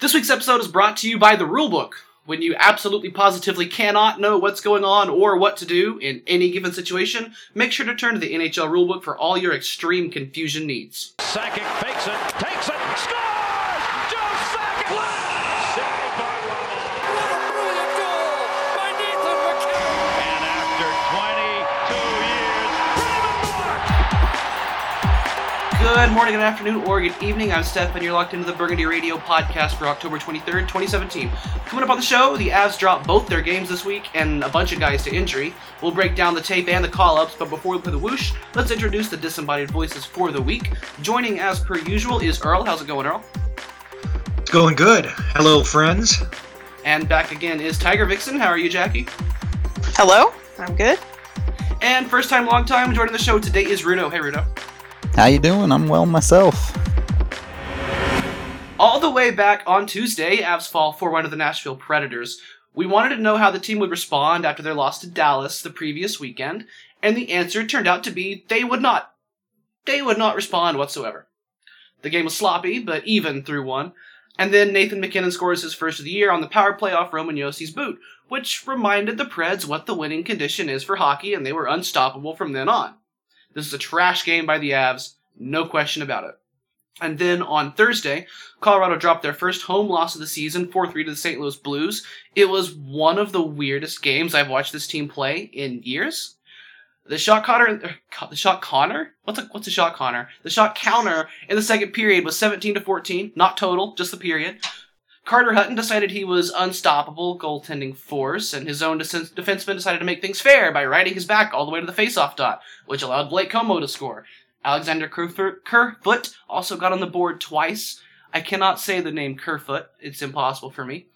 This week's episode is brought to you by the Rulebook. When you absolutely positively cannot know what's going on or what to do in any given situation, make sure to turn to the NHL Rulebook for all your extreme confusion needs. Sakic fakes it, takes it, scores! Good morning, good afternoon, or good evening. I'm Steph, and you're locked into the Burgundy Radio podcast for October 23rd, 2017. Coming up on the show, the Avs dropped both their games this week and a bunch of guys to injury. We'll break down the tape and the call ups, but before we play the whoosh, let's introduce the disembodied voices for the week. Joining as per usual is Earl. How's it going, Earl? It's going good. Hello, friends. And back again is Tiger Vixen. How are you, Jackie? Hello, I'm good. And first time, long time joining the show today is Runo. Hey, Runo. How you doing? I'm well myself. All the way back on Tuesday, Avs fall 4 1 to the Nashville Predators. We wanted to know how the team would respond after their loss to Dallas the previous weekend, and the answer turned out to be they would not. They would not respond whatsoever. The game was sloppy, but even through one. And then Nathan MacKinnon scores his first of the year on the power play off Roman Josi's boot, which reminded the Preds what the winning condition is for hockey, and they were unstoppable from then on. This is a trash game by the Avs, no question about it. And then on Thursday, Colorado dropped their first home loss of the season, 4 3 to the St. Louis Blues. It was one of the weirdest games I've watched this team play in years. The shot counter, uh, the shot counter? What's a, what's a shot counter? The shot counter in the second period was 17 to 14, not total, just the period. Carter Hutton decided he was unstoppable goaltending force, and his own defense- defenseman decided to make things fair by riding his back all the way to the faceoff dot, which allowed Blake Comeau to score. Alexander Kerfoot, Kerfoot also got on the board twice. I cannot say the name Kerfoot; it's impossible for me.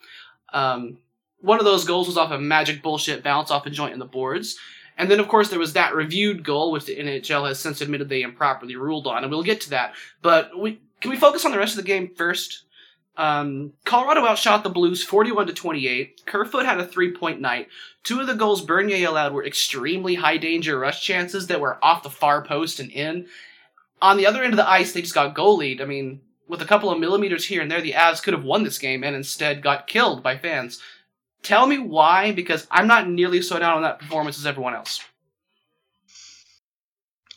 Um, one of those goals was off a magic bullshit bounce off a joint in the boards. And then, of course, there was that reviewed goal, which the NHL has since admitted they improperly ruled on, and we'll get to that. But we can we focus on the rest of the game first? Um, Colorado outshot the Blues 41 to 28. Kerfoot had a three-point night. Two of the goals Bernier allowed were extremely high-danger rush chances that were off the far post and in. On the other end of the ice, they just got goalied. I mean, with a couple of millimeters here and there, the Avs could have won this game and instead got killed by fans. Tell me why, because I'm not nearly so down on that performance as everyone else.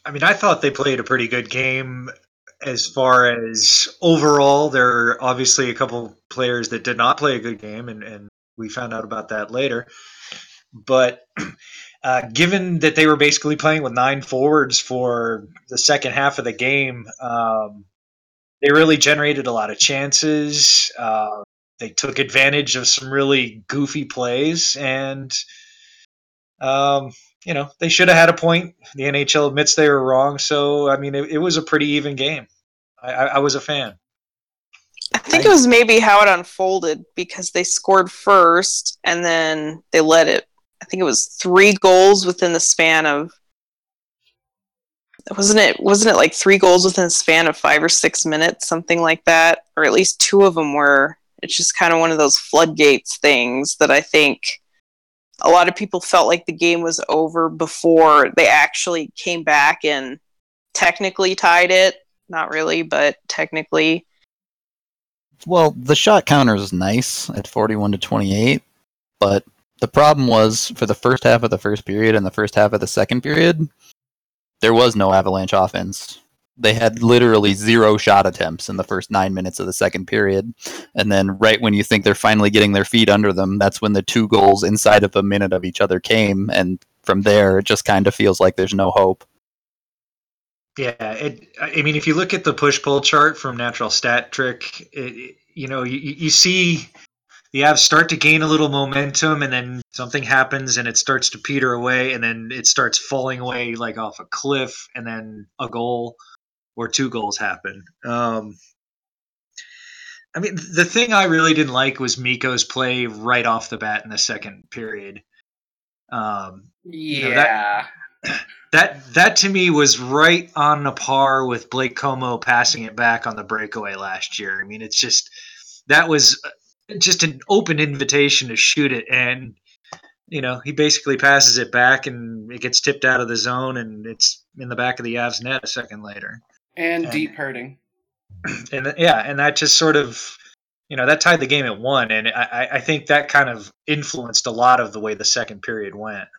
I mean, I thought they played a pretty good game as far as overall. There are obviously a couple players that did not play a good game, and, and we found out about that later. But uh, given that they were basically playing with nine forwards for the second half of the game, um, they really generated a lot of chances. Uh, they took advantage of some really goofy plays, and um, you know they should have had a point. The NHL admits they were wrong, so I mean it, it was a pretty even game. I, I, I was a fan. I think it was maybe how it unfolded because they scored first and then they let it. I think it was three goals within the span of. Wasn't it? Wasn't it like three goals within a span of five or six minutes, something like that, or at least two of them were. It's just kind of one of those floodgates things that I think a lot of people felt like the game was over before they actually came back and technically tied it. Not really, but technically. Well, the shot counter is nice at 41 to 28, but the problem was for the first half of the first period and the first half of the second period, there was no Avalanche offense. They had literally zero shot attempts in the first nine minutes of the second period. And then, right when you think they're finally getting their feet under them, that's when the two goals inside of a minute of each other came. And from there, it just kind of feels like there's no hope. Yeah, it, I mean, if you look at the push pull chart from Natural Stat Trick, it, you know, you, you see the Avs start to gain a little momentum, and then something happens, and it starts to peter away, and then it starts falling away like off a cliff, and then a goal or two goals happen. Um, I mean, the thing I really didn't like was Mikko's play right off the bat in the second period. Um, Yeah. know, that- that that to me was right on the par with Blake Comeau passing it back on the breakaway last year. I mean, it's just that was just an open invitation to shoot it, and you know he basically passes it back, and it gets tipped out of the zone, and it's in the back of the Avs net a second later. And Yeah. deep hurting. And yeah, and that just sort of you know that tied the game at one, and I, I- I think that kind of influenced a lot of the way the second period went.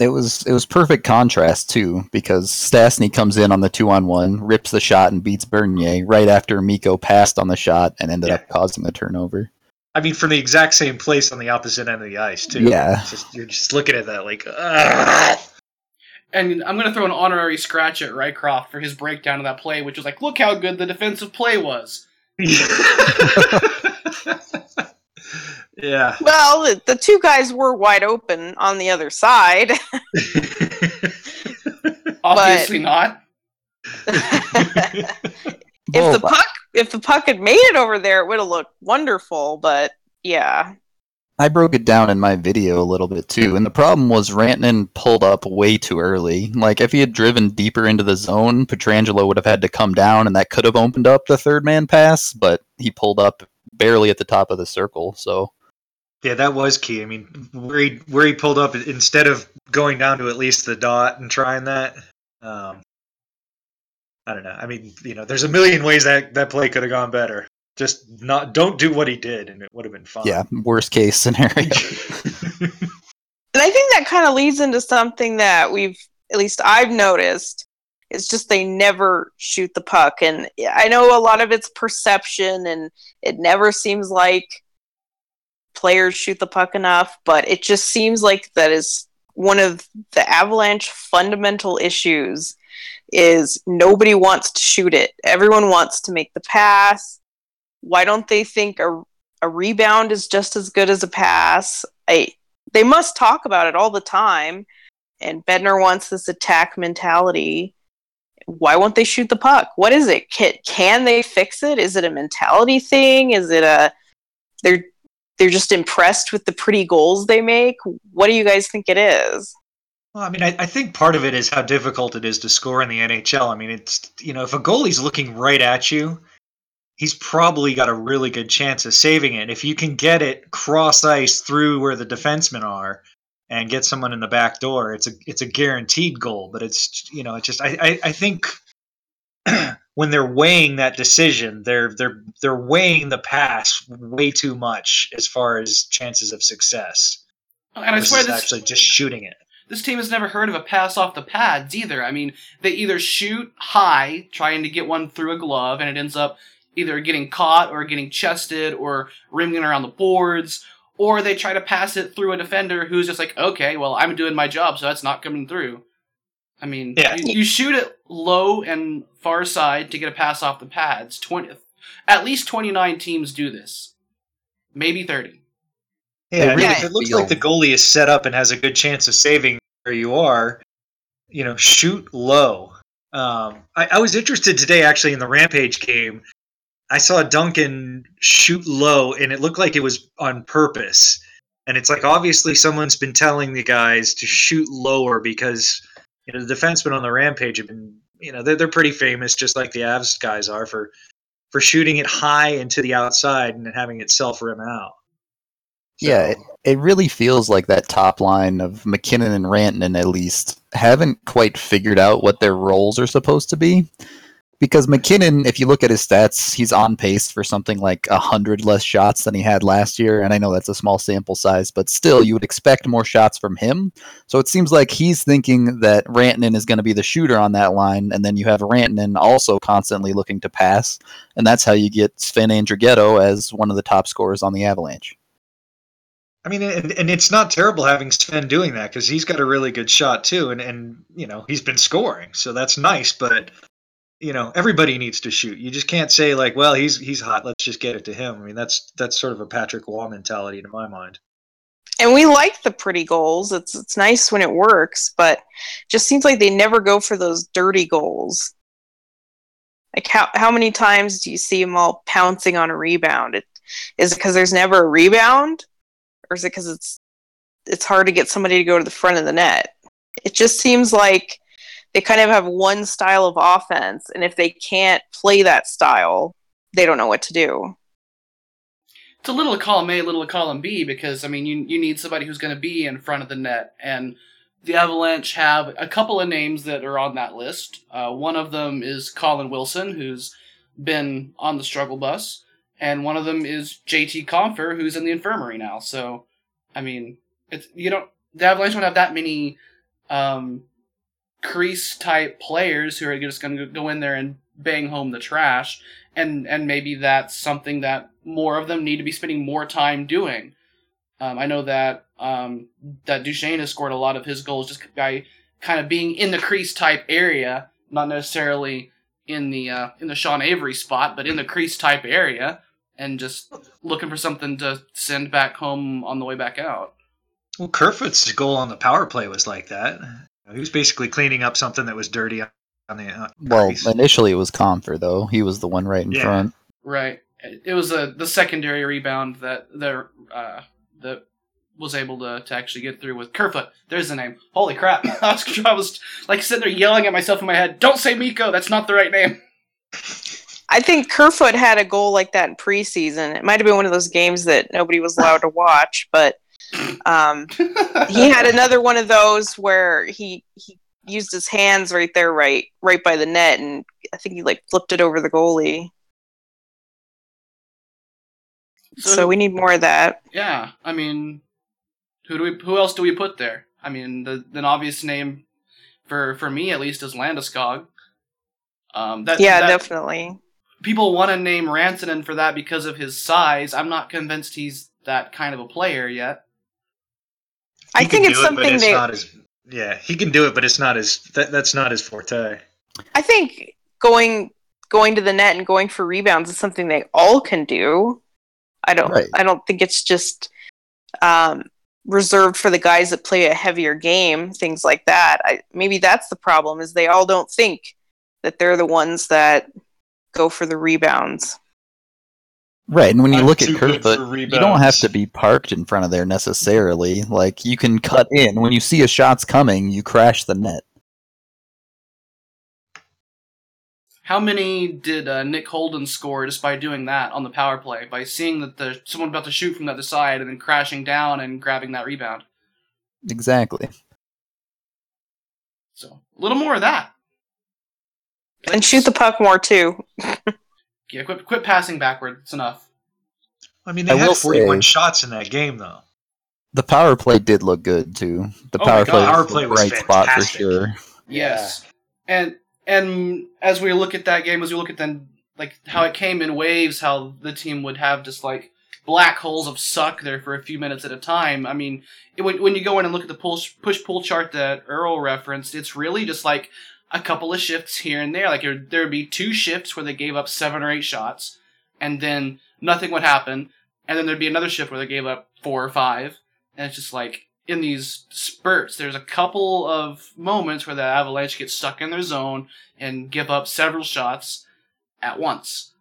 It was it was perfect contrast too because Stastny comes in on the two on one, rips the shot and beats Bernier right after Mikko passed on the shot and ended Yeah. up causing the turnover. I mean, from the exact same place on the opposite end of the ice too. Yeah. Just, you're just looking at that like, "Ugh." And I'm going to throw an honorary scratch at Rycroft for his breakdown of that play, which was like, look how good the defensive play was. yeah. Well, the, the two guys were wide open on the other side. Obviously not. if the puck if the puck had made it over there, it would have looked wonderful. But yeah, I broke it down in my video a little bit too, and the problem was Rantanen pulled up way too early. Like if he had driven deeper into the zone, Pietrangelo would have had to come down, and that could have opened up the third man pass. But he pulled up barely at the top of the circle, so Yeah, that was key. I mean, where he where he pulled up instead of going down to at least the dot and trying that. Um, I don't know. I mean, you know, there's a million ways that that play could have gone better. Just not don't do what he did, and it would have been fine. yeah, worst case scenario. and I think that kind of leads into something that we've at least I've noticed is just they never shoot the puck, and I know a lot of it's perception, and it never seems like players shoot the puck enough, but it just seems like that is one of the Avalanche fundamental issues is nobody wants to shoot it. Everyone wants to make the pass. Why don't they think a, a rebound is just as good as a pass? I they must talk about it all the time. And Bednar wants this attack mentality. Why won't they shoot the puck? What is it? Can, can they fix it? Is it a mentality thing? Is it a they're they're just impressed with the pretty goals they make? What do you guys think it is? Well, I mean, I, I think part of it is how difficult it is to score in the NHL. I mean, it's you know, if a goalie's looking right at you, he's probably got a really good chance of saving it. If you can get it cross ice through where the defensemen are and get someone in the back door, it's a it's a guaranteed goal. But it's you know, it's just I I, I think when they're weighing that decision, they're they're they're weighing the pass way too much as far as chances of success. And I swear this, actually just shooting it. this team has never heard of a pass off the pads either. I mean, they either shoot high, trying to get one through a glove, and it ends up either getting caught or getting chested or rimming around the boards, or they try to pass it through a defender who's just like, okay, well, I'm doing my job, so that's not coming through. I mean, Yeah. you, you shoot it low and far side to get a pass off the pads. Twenty, at least twenty nine teams do this, maybe thirty. Yeah, really if it looks like the goalie is set up and has a good chance of saving where you are, you know, shoot low. Um, I, I was interested today actually in the Rampage game. I saw Duncan shoot low, and it looked like it was on purpose. And it's like obviously someone's been telling the guys to shoot lower because you know the defensemen on the Rampage have been, you know, they're they're pretty famous, just like the Avs guys are for for shooting it high into the outside and having it self rim out. Yeah, it, it really feels like that top line of MacKinnon and Rantanen at least haven't quite figured out what their roles are supposed to be. Because MacKinnon, if you look at his stats, he's on pace for something like a hundred less shots than he had last year. And I know that's a small sample size, but still, you would expect more shots from him. So it seems like he's thinking that Rantanen is going to be the shooter on that line, and then you have Rantanen also constantly looking to pass, and that's how you get Sven Andrighetto as one of the top scorers on the Avalanche. I mean, and, and it's not terrible having Sven doing that because he's got a really good shot too, and and you know he's been scoring, so that's nice. But you know everybody needs to shoot. You just can't say like, well, he's he's hot, let's just get it to him. I mean, that's that's sort of a Patrick Roy mentality to my mind. And we like the pretty goals. It's it's nice when it works, but just seems like they never go for those dirty goals. Like how how many times do you see them all pouncing on a rebound? It, is it because there's never a rebound, or is it because it's it's hard to get somebody to go to the front of the net? It just seems like they kind of have one style of offense, and if they can't play that style, they don't know what to do. it's a little column A, little column B because I mean you you need somebody who's going to be in front of the net, and the Avalanche have a couple of names that are on that list. Uh, one of them is Colin Wilson, who's been on the struggle bus, and one of them is JT Compher, who's in the infirmary now. So, I mean, it's you don't the Avalanche don't have that many um, crease type players who are just going to go in there and bang home the trash, and and maybe that's something that more of them need to be spending more time doing. Um, I know that um, that Duchene has scored a lot of his goals just by kind of being in the crease type area, not necessarily in the uh, in the Sean Avery spot, but in the crease type area, and just looking for something to send back home on the way back out. Well, Kerfoot's goal on the power play was like that. He was basically cleaning up something that was dirty on the. Uh, Well, crease. initially it was Compher though. He was the one right in Yeah. front. Right. It was a the secondary rebound that the uh, that was able to, to actually get through with Kerfoot. There's the name. Holy crap! I was, I was like sitting there yelling at myself in my head. Don't say Mikko. That's not the right name. I think Kerfoot had a goal like that in preseason. It might have been one of those games that nobody was allowed to watch, but um, he had another one of those where he he used his hands right there, right right by the net, and I think he like flipped it over the goalie. So, we need more of that. yeah. I mean, who do we? Who else do we put there? I mean, the the obvious name for for me at least is Landeskog. Um, that, Yeah, that- definitely. people want to name Rantanen for that because of his size. I'm not convinced he's that kind of a player yet. I think it's do it, something it's they. not his. Yeah, he can do it, but it's not his. That, that's not his forte. I think going going to the net and going for rebounds is something they all can do. I don't Right. I don't think it's just um, reserved for the guys that play a heavier game, things like that. I, maybe that's the problem is they all don't think that they're the ones that go for the rebounds. Right, and when you I'm look at too good Kerfoot, you don't have to be parked in front of there necessarily. Like you can cut in when you see a shot's coming, you crash the net. How many did uh, Nick Holden score just by doing that on the power play? By seeing that there's someone about to shoot from the other side and then crashing down and grabbing that rebound. Exactly. So a little more of that. And shoot the puck more too. Yeah, quit quit passing backward. It's enough. I mean, they I had 41 say- shots in that game, though. The power play did look good too. The Oh my power God, play power play the was bright spot for sure. Yes. And and as we look at that game, as we look at then like how it came in waves, how the team would have just like black holes of suck there for a few minutes at a time. I mean, it, when when you go in and look at the push push pull chart that Earl referenced, it's really just like a couple of shifts here and there. Like there would be two shifts where they gave up seven or eight shots, and then nothing would happen, and then there'd be another shift where they gave up four or five, and it's just like in these spurts. There's a couple of moments where the Avalanche get stuck in their zone and give up several shots at once.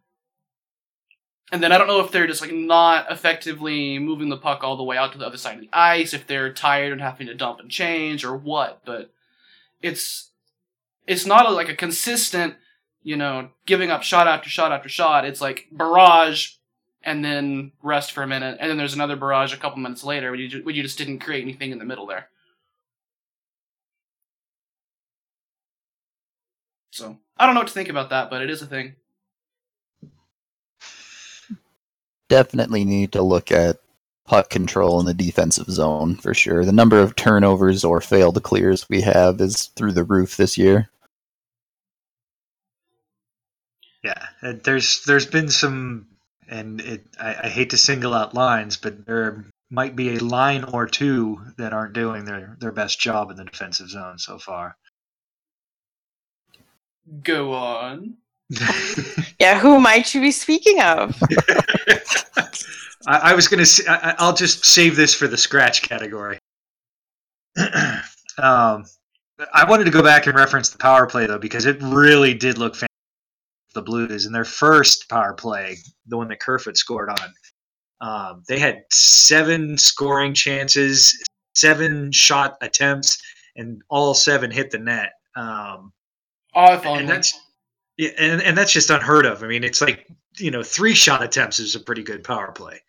And then I don't know if they're just like not effectively moving the puck all the way out to the other side of the ice, if they're tired and having to dump and change or what, but it's it's not a, like a consistent, you know, giving up shot after shot after shot. It's like barrage and then rest for a minute, and then there's another barrage a couple minutes later when you, you just didn't create anything in the middle there. So I don't know what to think about that, but it is a thing. Definitely need to look at puck control in the defensive zone for sure. The number of turnovers or failed clears we have is through the roof this year. Yeah, uh, there's there's been some, and it, I, I hate to single out lines, but there might be a line or two that aren't doing their, their best job in the defensive zone so far. Go on. Yeah, who might you be speaking of? I, I was gonna. I'll just save this for the scratch category. um, I wanted to go back and reference the power play though because it really did look fantastic. The Blues in their first power play, the one that Kerfoot scored on, um, they had seven scoring chances, seven shot attempts, and all seven hit the net. Um, Oh, if only. and that's yeah, and, and that's just unheard of. I mean, it's like you know, three shot attempts is a pretty good power play.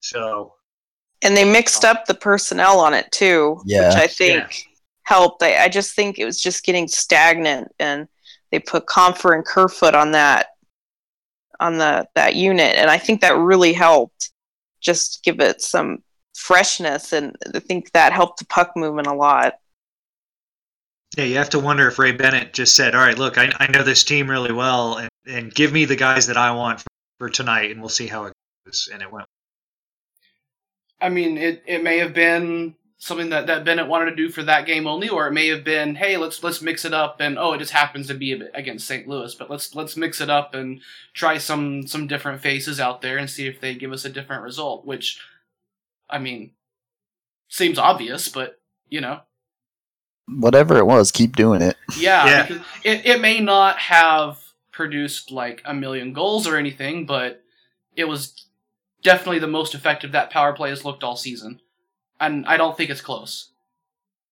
So And they mixed up the personnel on it too, Yeah. which I think helped. I, I just think it was just getting stagnant, and they put Compher and Kerfoot on that on the that unit, and I think that really helped just give it some freshness, and I think that helped the puck movement a lot. Yeah, you have to wonder if Ray Bennett just said, "All right, look, I, I know this team really well, and, and give me the guys that I want for, for tonight, and we'll see how it goes." And it went. I mean, it, it may have been something that, that Bennett wanted to do for that game only, or it may have been, hey, let's let's mix it up, and oh, it just happens to be against St. Louis, but let's let's mix it up and try some some different faces out there and see if they give us a different result. Which, I mean, seems obvious, but you know, Whatever it was, keep doing it. yeah, Yeah. because it it may not have produced like a million goals or anything, but it was definitely the most effective that power play has looked all season, and I don't think it's close.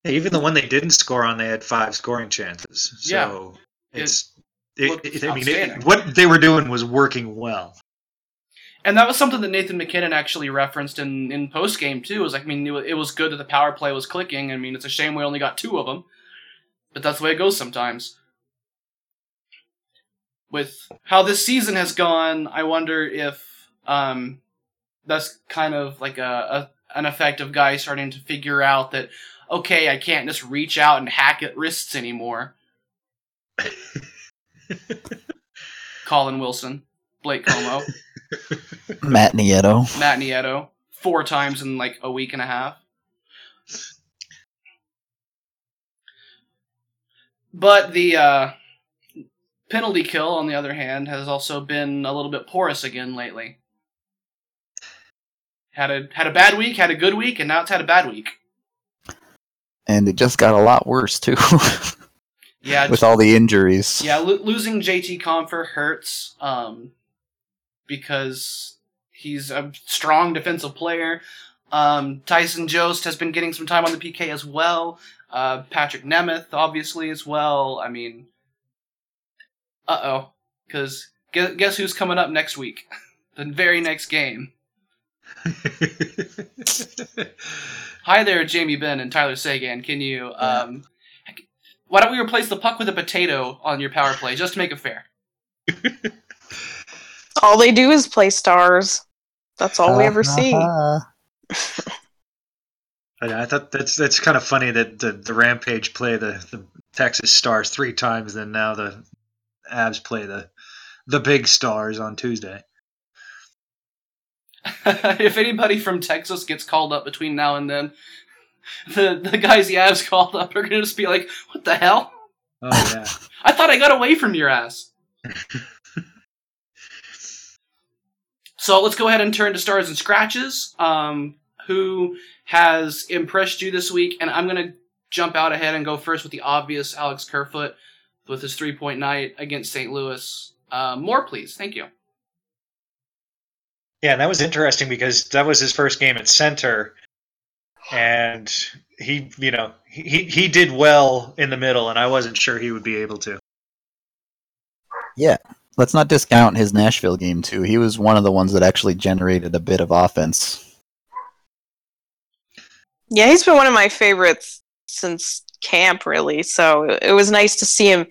Yeah, even the one they didn't score on, they had five scoring chances. So it's. It, looked it- I mean, it, what they were doing was working well. And that was something that Nathan MacKinnon actually referenced in, in post game too. Was like, I mean, it was good that the power play was clicking. I mean, it's a shame we only got two of them, but that's the way it goes sometimes. With how this season has gone, I wonder if um, that's kind of like a, a an effect of guys starting to figure out that okay, I can't just reach out and hack at wrists anymore. Colin Wilson, Blake Comeau. Matt Nieto. Matt Nieto four times in like a week and a half. But the uh, penalty kill, on the other hand, has also been a little bit porous again lately. Had a had a bad week, had a good week, and now it's had a bad week. And it just got a lot worse, too, Yeah, with all the injuries. Yeah, lo- losing JT Compher hurts um, because he's a strong defensive player. Um, Tyson Jost has been getting some time on the PK as well. Uh, Patrick Nemeth, obviously, as well. I mean, uh oh, because guess, guess who's coming up next week? the very next game. Hi there, Jamie Benn and Tyler Seguin. Can you? Um, why don't we replace the puck with a potato on your power play just to make it fair? All they do is play stars. That's all we ever uh-huh. see. But I thought that's that's kind of funny that the, the Rampage play the, the Texas Stars three times, then now the Avs play the the big stars on Tuesday. if anybody from Texas gets called up between now and then, the the guys the Avs called up are gonna just be like, "What the hell? Oh yeah. I thought I got away from your ass." So let's go ahead and turn to stars and scratches. Um, who has impressed you this week? And I'm gonna jump out ahead and go first with the obvious Alex Kerfoot with his three point night against St. Louis. Uh, more, please. Thank you. Yeah, and that was interesting because that was his first game at center, and he, you know, he he did well in the middle, and I wasn't sure he would be able to. Let's not discount his Nashville game, too. He was one of the ones that actually generated a bit of offense. Yeah, he's been one of my favorites since camp, really. So it- it was nice to see him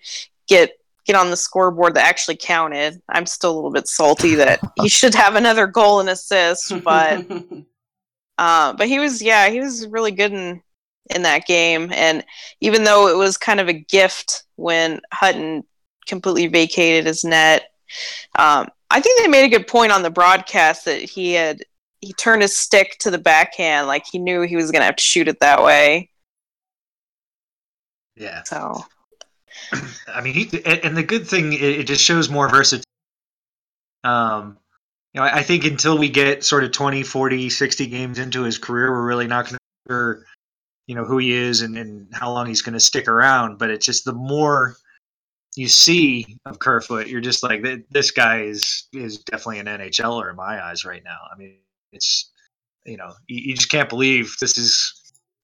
get get on the scoreboard that actually counted. I'm still a little bit salty that he should have another goal and assist, but uh, but he was yeah he was really good in in that game. And even though it was kind of a gift when Hutton completely vacated his net, um, I think they made a good point on the broadcast that he had he turned his stick to the backhand like he knew he was going to have to shoot it that way. Yeah, So I mean, he and the good thing it, it just shows more versatility. Um, you know, I I think until we get sort of 20, 40, 60 games into his career, we're really not going to sure, you know, who he is and, and how long he's going to stick around. But it's just the more you see of Kerfoot, you're just like, this guy is is definitely an NHLer in my eyes right now. I mean, it's you know, you, you just can't believe this is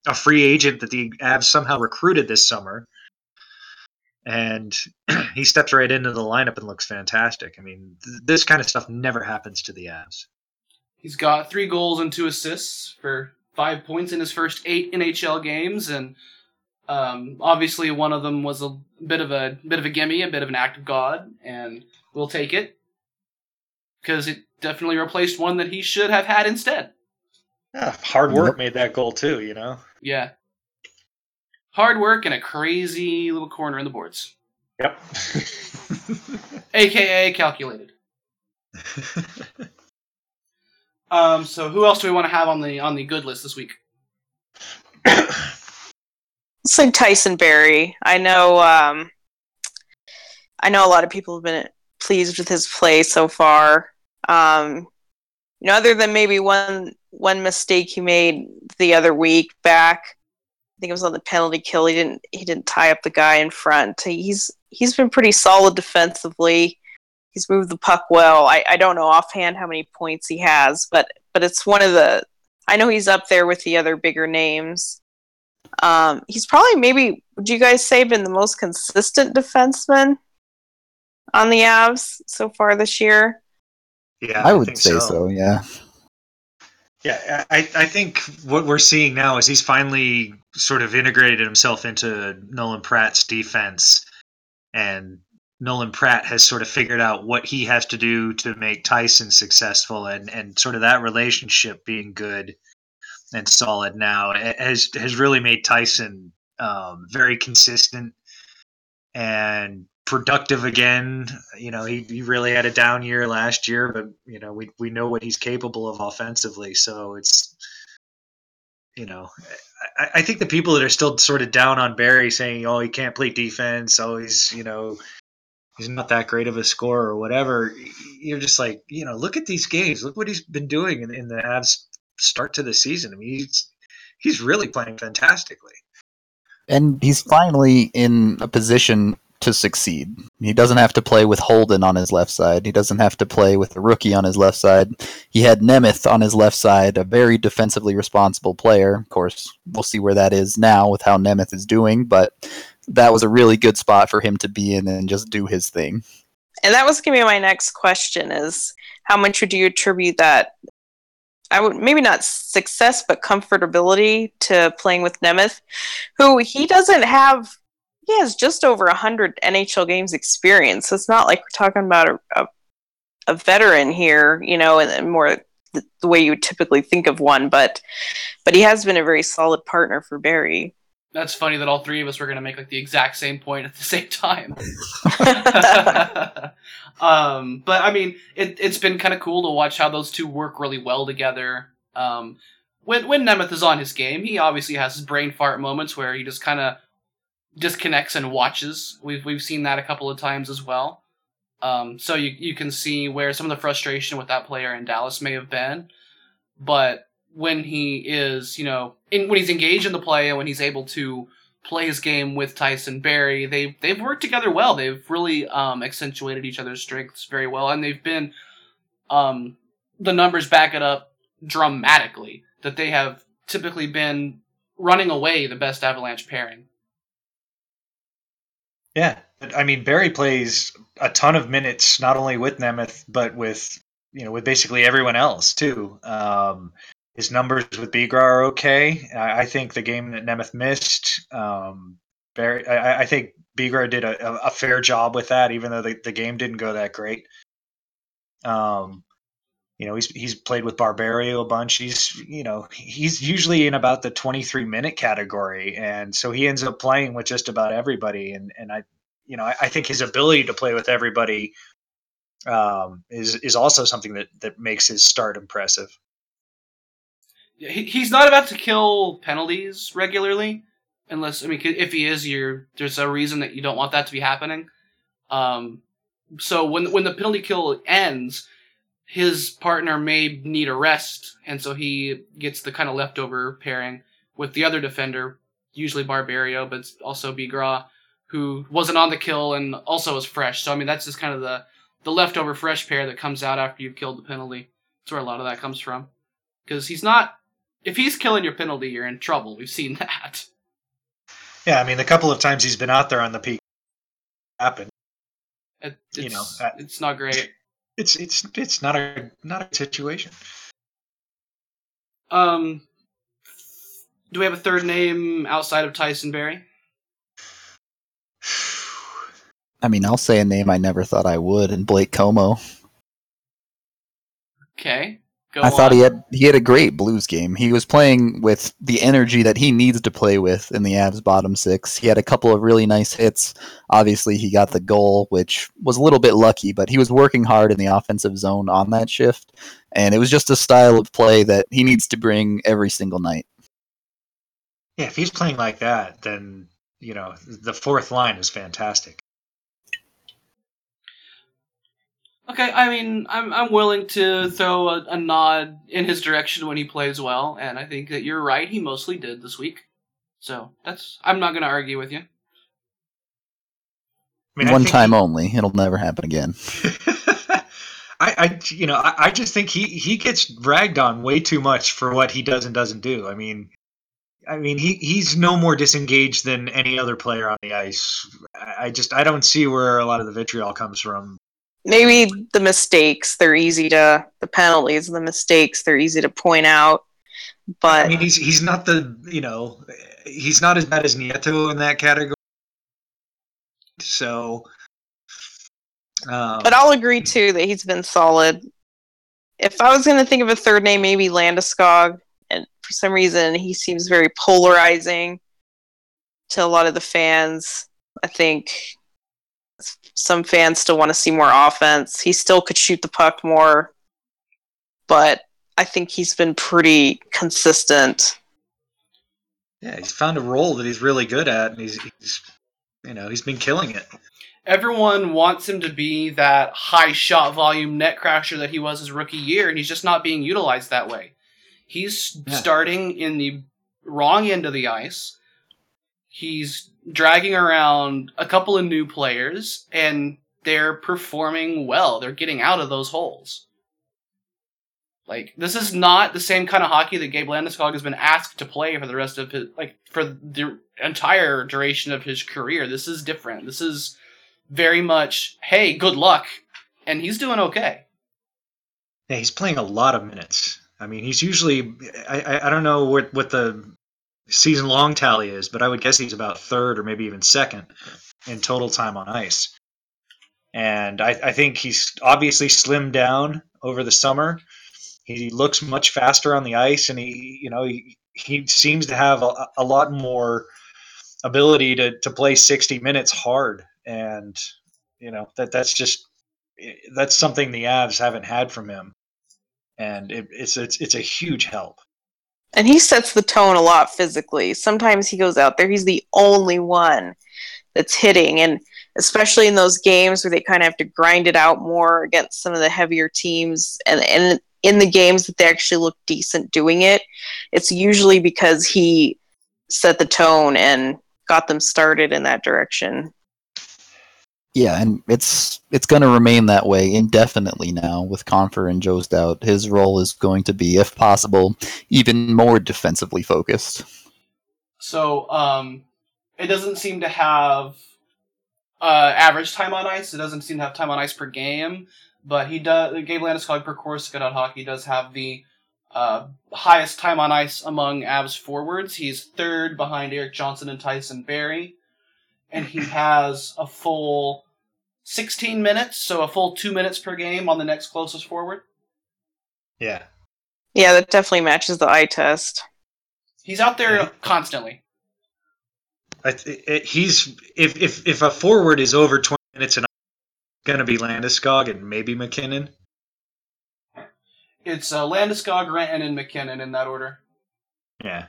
a free agent that the Avs somehow recruited this summer and he steps right into the lineup and looks fantastic. I mean, th- this kind of stuff never happens to the Avs. He's got three goals and two assists for five points in his first eight NHL games, and um, obviously one of them was a bit of a bit of a gimme, a bit of an act of God, and we'll take it. because it definitely replaced one that he should have had instead. Yeah, hard work made that goal too. You know. Yeah. Hard work and a crazy little corner in the boards. Yep. AKA calculated. Um, so who else do we want to have on the on the good list this week? It's like Tyson Barrie. I know. Um, I know a lot of people have been pleased with his play so far. Um, you know, other than maybe one one mistake he made the other week back. I think it was on the penalty kill. He didn't he didn't tie up the guy in front. He's he's been pretty solid defensively. He's moved the puck well. I, I don't know offhand how many points he has, but but it's one of the I know he's up there with the other bigger names. Um, he's probably maybe would you guys say been the most consistent defenseman on the Avs so far this year? yeah, I would think say so. Yeah. Yeah, I, I think what we're seeing now is he's finally sort of integrated himself into Nolan Pratt's defense, and Nolan Pratt has sort of figured out what he has to do to make Tyson successful, and, and sort of that relationship being good and solid now has has really made Tyson um, very consistent and productive again. You know, he, he really had a down year last year, but you know, we we know what he's capable of offensively. So it's you know, I, I think the people that are still sort of down on Barrie saying, "Oh, he can't play defense," oh, he's you know, he's not that great of a scorer or whatever. You're just like, you know, look at these games. Look what he's been doing in, in the Avs start to the season. I mean, he's he's really playing fantastically. And he's finally in a position to succeed. He doesn't have to play with Holden on his left side. He doesn't have to play with a rookie on his left side. He had Nemeth on his left side, a very defensively responsible player. Of course, we'll see where that is now with how Nemeth is doing, but that was a really good spot for him to be in and just do his thing. And that was going to be my next question: is how much would you attribute that? I would maybe not success, but comfortability to playing with Nemeth, who he doesn't have. He has just over hundred NHL games experience. So it's not like we're talking about a, a, a veteran here, you know, and, and more the, the way you typically think of one. But but he has been a very solid partner for Barrie. That's funny that all three of us were going to make like the exact same point at the same time. um, but I mean, it, it's been kind of cool to watch how those two work really well together. Um, when when Nemeth is on his game, he obviously has his brain fart moments where he just kind of disconnects and watches. We've we've seen that a couple of times as well. Um, so you you can see where some of the frustration with that player in Dallas may have been, but when he is, you know, in, when he's engaged in the play and when he's able to play his game with Tyson Barrie, they they've worked together well. They've really um, accentuated each other's strengths very well, and they've been um, the numbers back it up dramatically that they have typically been running away the best Avalanche pairing. Yeah, I mean Barrie plays a ton of minutes, not only with Nemeth but with you know with basically everyone else too. Um, his numbers with Bigras are okay. I, I think the game that Nemeth missed, um, Barrie, I, I think Bigras did a, a, fair job with that, even though the, the game didn't go that great. Um, you know, he's he's played with Barberio a bunch. He's you know he's usually in about the 23 minute category, and so he ends up playing with just about everybody. And and I you know I, I think his ability to play with everybody um, is is also something that that makes his start impressive. He, he's not about to kill penalties regularly, unless I mean if he is, you're there's a reason that you don't want that to be happening. Um, so when when the penalty kill ends, his partner may need a rest, and so he gets the kind of leftover pairing with the other defender, usually Barberio, but also Bigras, who wasn't on the kill and also is fresh. So I mean that's just kind of the the leftover fresh pair that comes out after you've killed the penalty. That's where a lot of that comes from. Because he's not if he's killing your penalty, you're in trouble. We've seen that. Yeah, I mean the couple of times he's been out there on the peak happened. It, it's, You know, uh, it's not great. It's it's it's not a not a situation. Um, do we have a third name outside of Tyson Barrie? I mean, I'll say a name I never thought I would, and Blake Comeau. Okay. Go I thought he had he had a great Blues game. He was playing with the energy that he needs to play with in the Avs bottom six. He had a couple of really nice hits. Obviously, he got the goal, which was a little bit lucky, but he was working hard in the offensive zone on that shift, and it was just a style of play that he needs to bring every single night. Yeah, if he's playing like that, then you know the fourth line is fantastic. Okay, I mean, I'm I'm willing to throw a, a nod in his direction when he plays well, and I think that you're right. He mostly did this week, so that's I'm not going to argue with you. I mean, One time he- only. It'll never happen again. I, I, you know, I, I just think he he gets ragged on way too much for what he does and doesn't do. I mean, I mean, he he's no more disengaged than any other player on the ice. I, I just I don't see where a lot of the vitriol comes from. Maybe the mistakes, they're easy to, the penalties, the mistakes, they're easy to point out. But I mean, he's he's not the you know he's not as bad as Nieto in that category. So, um, But I'll agree too that he's been solid. If I was going to think of a third name, maybe Landeskog, and for some reason he seems very polarizing to a lot of the fans. I think some fans still want to see more offense. He still could shoot the puck more, but I think he's been pretty consistent. yeah, he's found a role that he's really good at, and he's, he's you know he's been killing it. Everyone wants him to be that high shot volume net crasher that he was his rookie year, and he's just not being utilized that way. He's Yeah. starting in the wrong end of the ice. He's dragging around a couple of new players, and they're performing well. They're getting out of those holes. Like this is not the same kind of hockey that Gabe Landeskog has been asked to play for the rest of his like for the entire duration of his career. This is different. This is very much hey, good luck, and he's doing okay. Yeah, he's playing a lot of minutes. I mean, he's usually I I, I don't know what what the season long tally is, but I would guess he's about third or maybe even second in total time on ice. And I, I think he's obviously slimmed down over the summer. He looks much faster on the ice, and he you know he he seems to have a, a lot more ability to to play sixty minutes hard, and you know that that's just that's something the Avs haven't had from him and it, it's it's it's a huge help. And he sets the tone a lot physically. Sometimes he goes out there, he's the only one that's hitting. And especially in those games where they kind of have to grind it out more against some of the heavier teams and, and in the games that they actually look decent doing it, it's usually because he set the tone and got them started in that direction. Yeah, and it's it's going to remain that way indefinitely now with Compher and Jost out. His role is going to be, if possible, even more defensively focused. So um, it doesn't seem to have uh, average time on ice. It doesn't seem to have time on ice per game. But he does. Gabe Landeskog per Corsica hockey does have the uh, highest time on ice among Avs forwards. He's third behind Erik Johnson and Tyson Barrie, and he has a full 16 minutes, so a full two minutes per game on the next closest forward. Yeah, Yeah, that definitely matches the eye test. He's out there Yeah. constantly. I th- it, he's if if if a forward is over twenty minutes and going to be Landeskog and maybe MacKinnon. It's uh, Landeskog, Renton, and MacKinnon in that order. Yeah, Yeah,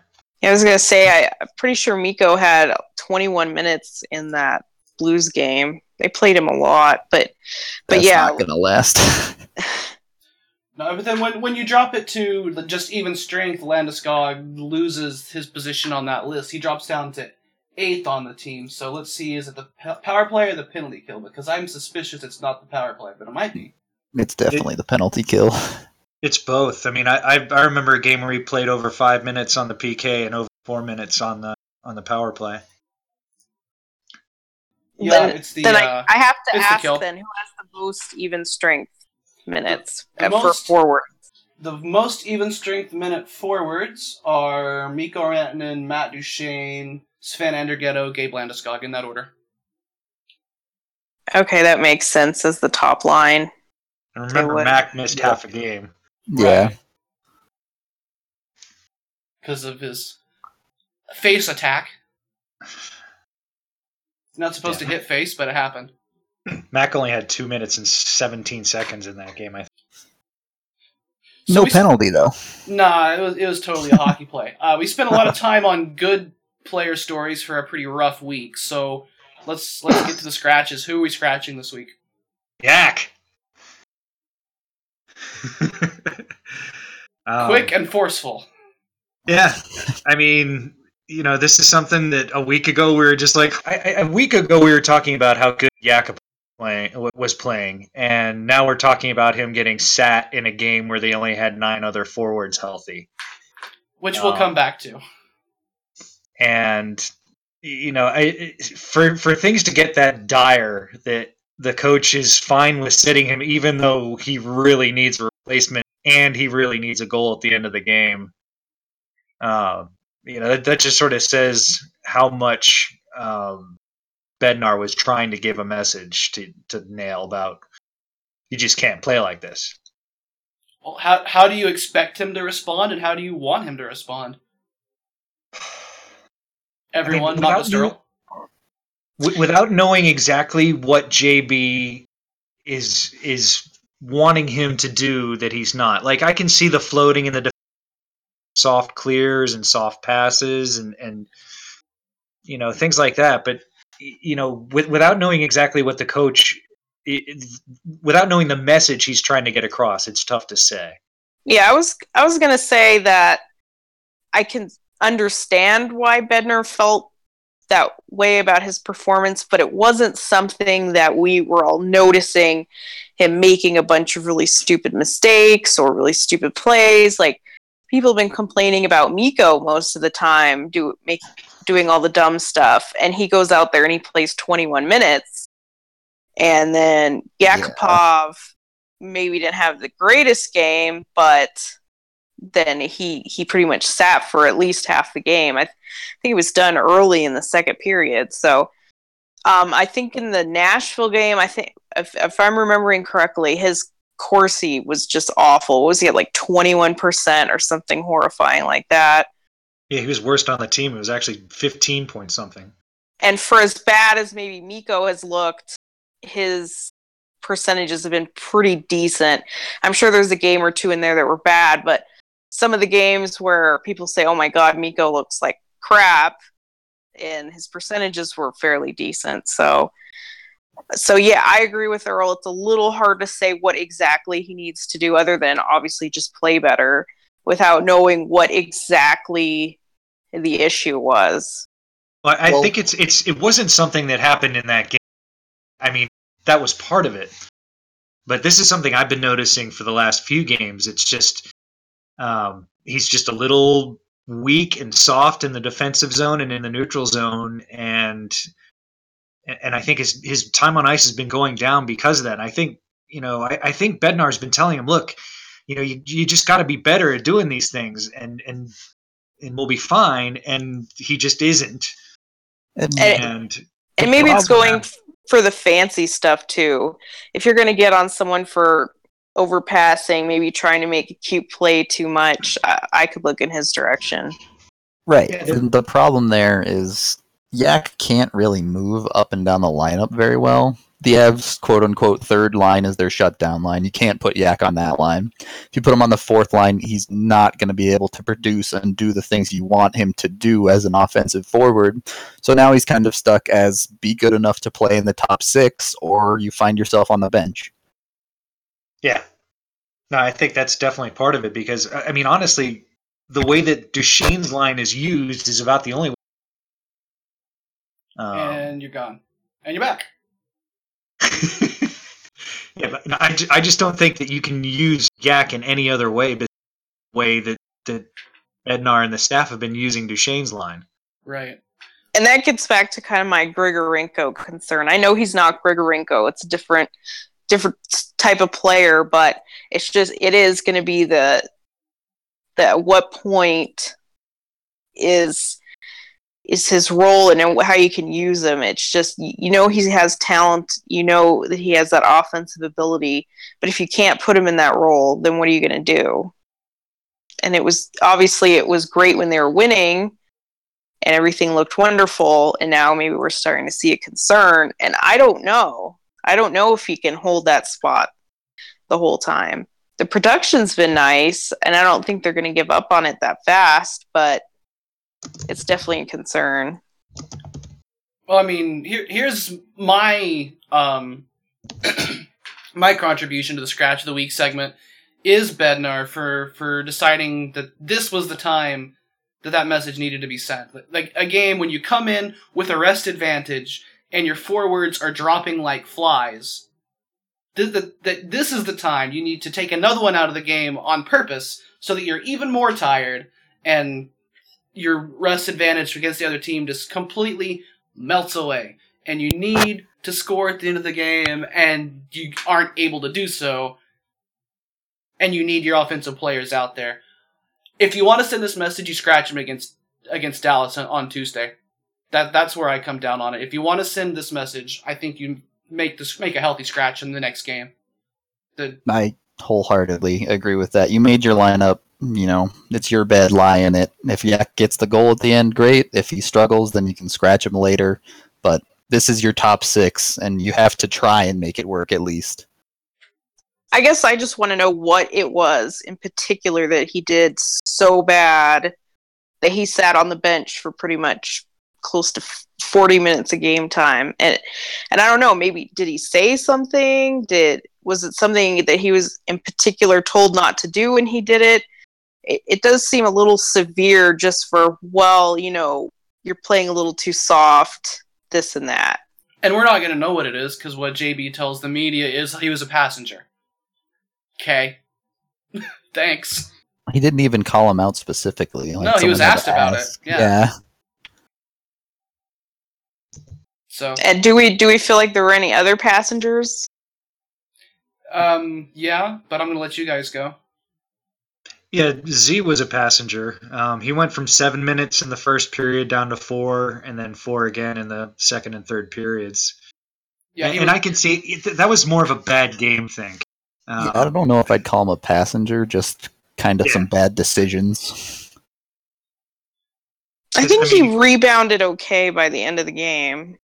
I was gonna say I, I'm pretty sure Mikko had 21 minutes in that Blues game. They played him a lot, but but That's yeah, not going to last. No, but then when when you drop it to the just even strength, Landeskog loses his position on that list. He drops down to eighth on the team. So let's see, is it the p- power play or the penalty kill? Because I'm suspicious it's not the power play, but it might be. it's definitely the penalty kill. it's both. I mean, I, I I remember a game where he played over five minutes on the PK and over four minutes on the on the power play. Yeah, then, it's the. then uh, I, I have to it's the ask then who has the most even strength minutes The for most- forward. The most even strength minute forwards are Mikko Rantanen, Matt Duchene, Sven Andrighetto, Gabe Landeskog in that order. Okay, that makes sense as the top line. And remember. Mac missed Yeah. half a game. Yeah. Because of his face attack. He's not supposed Yeah. to hit face, but it happened. Mac only had two minutes and 17 seconds in that game. I think. So no we s- penalty though. Nah, it was it was totally a hockey play. Uh, we spent a lot of time on good player stories for a pretty rough week. So let's let's get to the scratches. Who are we scratching this week? Yak. Um, Quick and forceful. Yeah, I mean, you know, this is something that a week ago we were just like, I, I, a week ago we were talking about how good Jakub playing was playing, and now we're talking about him getting sat in a game where they only had nine other forwards healthy, Which we'll Oh. come back to. and you know, I, for for things to get that dire that the coach is fine with sitting him, even though he really needs a replacement and he really needs a goal at the end of the game. Um, you know, that, that just sort of says how much um, Bednar was trying to give a message to, to Nail about you just can't play like this. Well, how how do you expect him to respond, and how do you want him to respond? Everyone, not just you- Earl. Without knowing exactly what JB is is wanting him to do that he's not. Like I can see the floating and the soft clears and soft passes and and you know things like that, but you know with, without knowing exactly what the coach i- i- without knowing the message he's trying to get across, it's tough to say. Yeah, I was I was gonna say that I can understand why Bednar felt that way about his performance, but it wasn't something that we were all noticing him making a bunch of really stupid mistakes or really stupid plays. Like people have been complaining about Mikko most of the time, do make doing all the dumb stuff, and he goes out there and he plays 21 minutes, and then Yakupov maybe didn't have the greatest game, but then he he pretty much sat for at least half the game. I th- think it was done early in the second period. So um, I think in the Nashville game, I think if, if I'm remembering correctly, his Corsi was just awful. What was he at like 21% or something horrifying like that? Yeah, he was worst on the team. It was actually 15 point something. And for as bad as maybe Mikko has looked, his percentages have been pretty decent. I'm sure there's a game or two in there that were bad, but some of the games where people say, "Oh my God, Mikko looks like crap," and his percentages were fairly decent. So, so yeah, I agree with Earl. It's a little hard to say what exactly he needs to do, other than obviously just play better, without knowing what exactly the issue was. Well, I Well- think it's it's it wasn't something that happened in that game. I mean, that was part of it. But this is something I've been noticing for the last few games. It's just um, he's just a little weak and soft in the defensive zone and in the neutral zone, and and I think his his time on ice has been going down because of that. And I think you know I, I think Bednar's been telling him, look, you know, you you just got to be better at doing these things, and and and we'll be fine. And he just isn't. And, And- And and maybe it's going f- for the fancy stuff too. If you're going to get on someone for overpassing, maybe trying to make a cute play too much, I, I could look in his direction. right. Yeah, and the problem there is Yak can't really move up and down the lineup very well. The Avs' quote unquote third line is their shutdown line. You can't put Yak on that line. If you put him on the fourth line, he's not going to be able to produce and do the things you want him to do as an offensive forward. So now he's kind of stuck as be good enough to play in the top six, or you find yourself on the bench. Yeah. No, I think that's definitely part of it because I I mean, honestly, the way that Duchene's line is used is about the only way. Um, and you're gone, and you're back. yeah, but no, I, I just don't think that you can use Yak in any other way but the way that that Bednar and the staff have been using Duchene's line. Right. And that gets back to kind of my Grigorenko concern. I know he's not Grigorenko; it's a different, different type of player, but it's just it is going to be the the at what point is is his role and how you can use him. It's just you know he has talent, you know that he has that offensive ability, but if you can't put him in that role, then what are you going to do? And it was obviously it was great when they were winning and everything looked wonderful and now maybe we're starting to see a concern and I don't know. I don't know if he can hold that spot the whole time. The production's been nice and I don't think they're going to give up on it that fast, but it's definitely a concern. Well, I mean, here here's my um my contribution to the scratch of the week segment is Bednar for for deciding that this was the time that that message needed to be sent. Like a game when you come in with a rest advantage and your forwards are dropping like flies. That this is the time you need to take another one out of the game on purpose so that you're even more tired and your rest advantage against the other team just completely melts away. And you need to score at the end of the game, and you aren't able to do so. And you need your offensive players out there. If you want to send this message, you scratch them against against Dallas on Tuesday. That that's where I come down on it. If you want to send this message, I think you make this make a healthy scratch in the next game. The, I wholeheartedly agree with that. You made your lineup you know, it's your bed, lie in it. If Yak gets the goal at the end, great. If he struggles, then you can scratch him later. But this is your top six, and you have to try and make it work at least. I guess I just want to know what it was in particular that he did so bad that he sat on the bench for pretty much close to 40 minutes of game time. And and I don't know, maybe did he say something? Did was it something that he was in particular told not to do when he did it? it, it does seem a little severe just for well you know you're playing a little too soft this and that and we're not going to know what it is because what jb tells the media is he was a passenger okay thanks he didn't even call him out specifically like no he was asked about ask. it yeah. yeah so and do we do we feel like there were any other passengers um yeah but i'm gonna let you guys go yeah, Z was a passenger. Um, he went from seven minutes in the first period down to four, and then four again in the second and third periods. Yeah, and, was, and I can see it, that was more of a bad game thing. Um, yeah, I don't know if I'd call him a passenger, just kind of yeah. some bad decisions. I think I mean, he rebounded okay by the end of the game.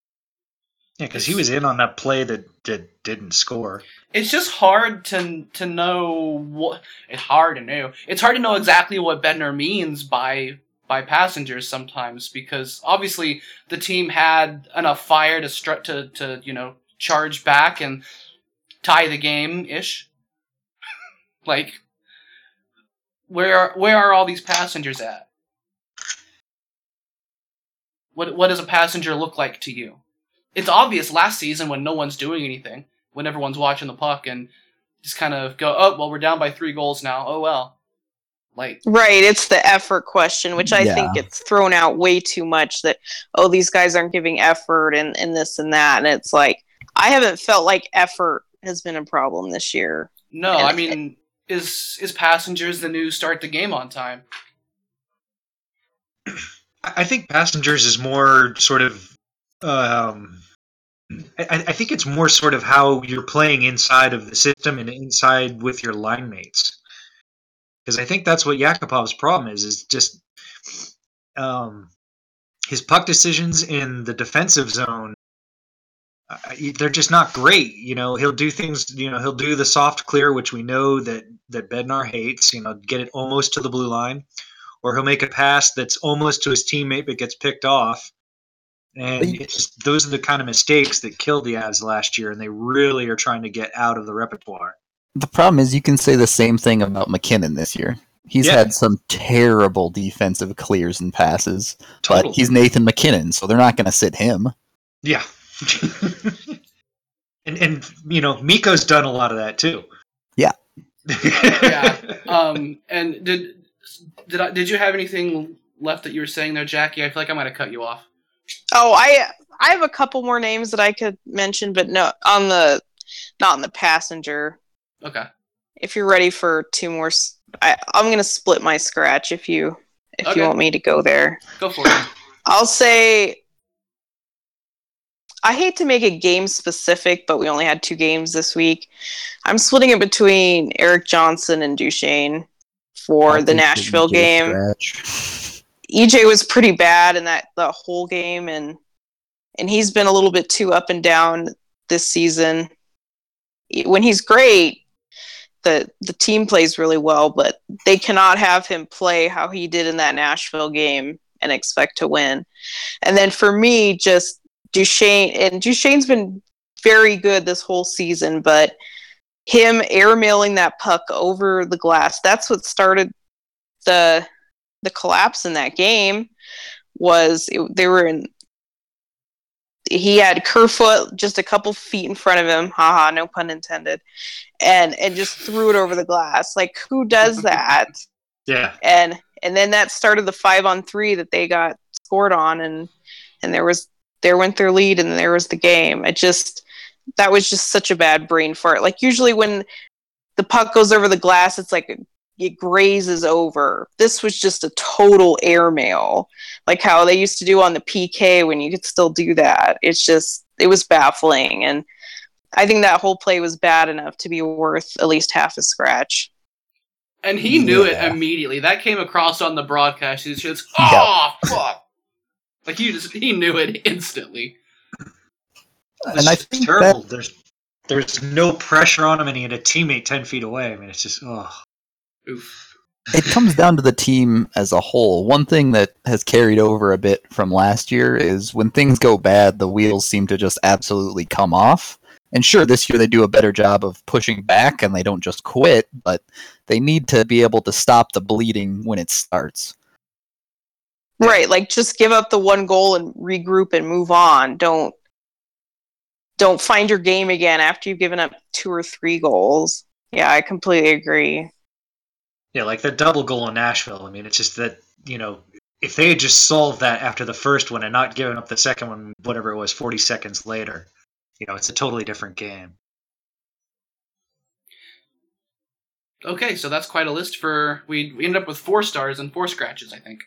Yeah, because he was in on that play that, that didn't score it's just hard to to know what it's hard to know. It's hard to know exactly what Bednar means by by passengers sometimes because obviously the team had enough fire to stru- to to you know charge back and tie the game ish. like where where are all these passengers at? What what does a passenger look like to you? It's obvious last season when no one's doing anything when everyone's watching the puck and just kind of go, oh, well, we're down by three goals now. Oh, well. Like, right. It's the effort question, which I yeah. think gets thrown out way too much that, oh, these guys aren't giving effort and, and this and that. And it's like, I haven't felt like effort has been a problem this year. No, and, I mean, is is passengers the new start the game on time? I think passengers is more sort of um, I, I, think it's more sort of how you're playing inside of the system and inside with your line mates. Because I think that's what Yakupov's problem is, is just um, his puck decisions in the defensive zone. Uh, they're just not great. You know, he'll do things. You know, he'll do the soft clear, which we know that that Bednar hates. You know, get it almost to the blue line, or he'll make a pass that's almost to his teammate but gets picked off and just, those are the kind of mistakes that killed the Avs last year, and they really are trying to get out of the repertoire. The problem is you can say the same thing about MacKinnon this year. He's yeah. had some terrible defensive clears and passes, totally. but he's Nathan MacKinnon, so they're not going to sit him. Yeah. and and you know, Mikko's done a lot of that too. Yeah. yeah. Um and did did I, did you have anything left that you were saying there, Jackie? I feel like I might have cut you off. Oh, I I have a couple more names that I could mention, but no on the not on the passenger. Okay. If you're ready for two more, I, I'm gonna split my scratch if you if okay. you want me to go there. Go for it. I'll say I hate to make it game specific, but we only had two games this week. I'm splitting it between Erik Johnson and Duchene for I'll the Nashville game. scratch. EJ was pretty bad in that the whole game and and he's been a little bit too up and down this season. When he's great, the the team plays really well, but they cannot have him play how he did in that Nashville game and expect to win. And then for me, just Duchene and Duchene's been very good this whole season, but him airmailing that puck over the glass, that's what started the the collapse in that game was it, they were in he had Kerfoot just a couple feet in front of him haha no pun intended and and just threw it over the glass. Like who does that? Yeah. and and then that started the five on three that they got scored on and and there was there went their lead and there was the game. It just that was just such a bad brain fart. Like usually when the puck goes over the glass it's like it grazes over this was just a total airmail like how they used to do on the pk when you could still do that it's just it was baffling and i think that whole play was bad enough to be worth at least half a scratch And he knew Yeah. it immediately. That came across on the broadcast. He's just, Yeah. oh, fuck. Like, he just, he knew it instantly. and I It's think terrible. that There's there's no pressure on him, and he had a teammate ten feet away. I mean, it's just oh. Oof. it comes down to the team as a whole. One thing that has carried over a bit from last year is when things go bad, the wheels seem to just absolutely come off. And sure, this year they do a better job of pushing back and they don't just quit, but they need to be able to stop the bleeding when it starts. Right, like just give up the one goal and regroup and move on. Don't don't find your game again after you've given up two or three goals. Yeah, I completely agree. Yeah, like the double goal in Nashville. I mean, it's just that you know if they had just solved that after the first one and not given up the second one, whatever it was, forty seconds later, you know, it's a totally different game. Okay, so that's quite a list for. We, we ended up with four stars and four scratches, I think.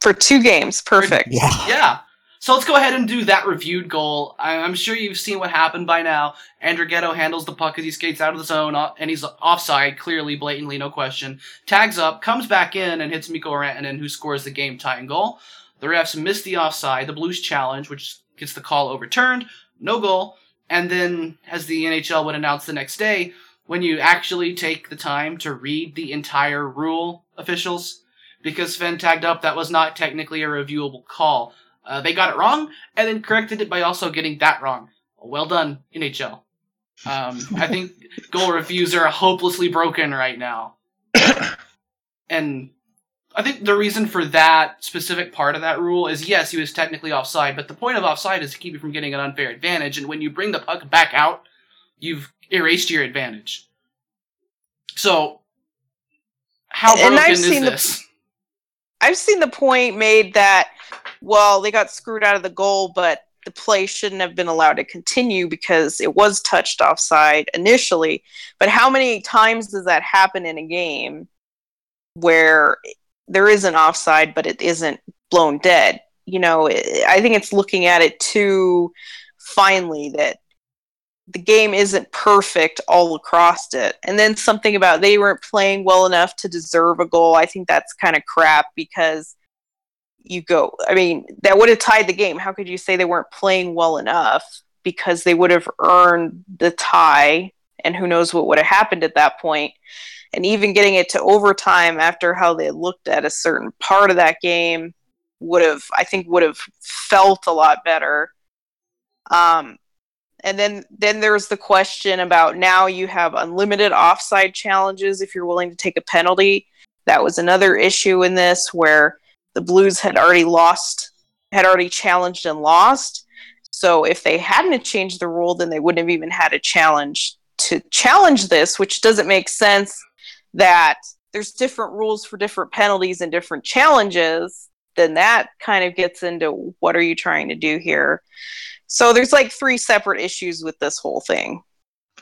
For two games, perfect. Yeah. Yeah. So let's go ahead and do that reviewed goal. I'm sure you've seen what happened by now. Andrighetto handles the puck as he skates out of the zone, uh, and he's offside, clearly, blatantly, no question. Tags up, comes back in, and hits Mikko Rantanen, who scores the game-tying goal. The refs miss the offside, the Blues challenge, which gets the call overturned, no goal. And then, as the NHL would announce the next day, when you actually take the time to read the entire rule, officials, because Sven tagged up, that was not technically a reviewable call. Uh, they got it wrong and then corrected it by also getting that wrong. Well done, NHL. Um, I think goal reviews are hopelessly broken right now. and I think the reason for that specific part of that rule is yes, he was technically offside, but the point of offside is to keep you from getting an unfair advantage. And when you bring the puck back out, you've erased your advantage. So, how And I've broken is seen the- this? I've seen the point made that well, they got screwed out of the goal, but the play shouldn't have been allowed to continue because it was touched offside initially. But how many times does that happen in a game where there is an offside, but it isn't blown dead? You know, I think it's looking at it too finely that the game isn't perfect all across it. And then something about they weren't playing well enough to deserve a goal. I think that's kind of crap because you go, I mean, that would have tied the game. How could you say they weren't playing well enough? Because they would have earned the tie, and who knows what would have happened at that point. And even getting it to overtime after how they looked at a certain part of that game would have, I think, would have felt a lot better. Um, and then then there's the question about now you have unlimited offside challenges if you're willing to take a penalty. That was another issue in this where the Blues had already lost, had already challenged and lost. So if they hadn't changed the rule, then they wouldn't have even had a challenge to challenge this, which doesn't make sense that there's different rules for different penalties and different challenges. Then that kind of gets into what are you trying to do here? So there's like three separate issues with this whole thing.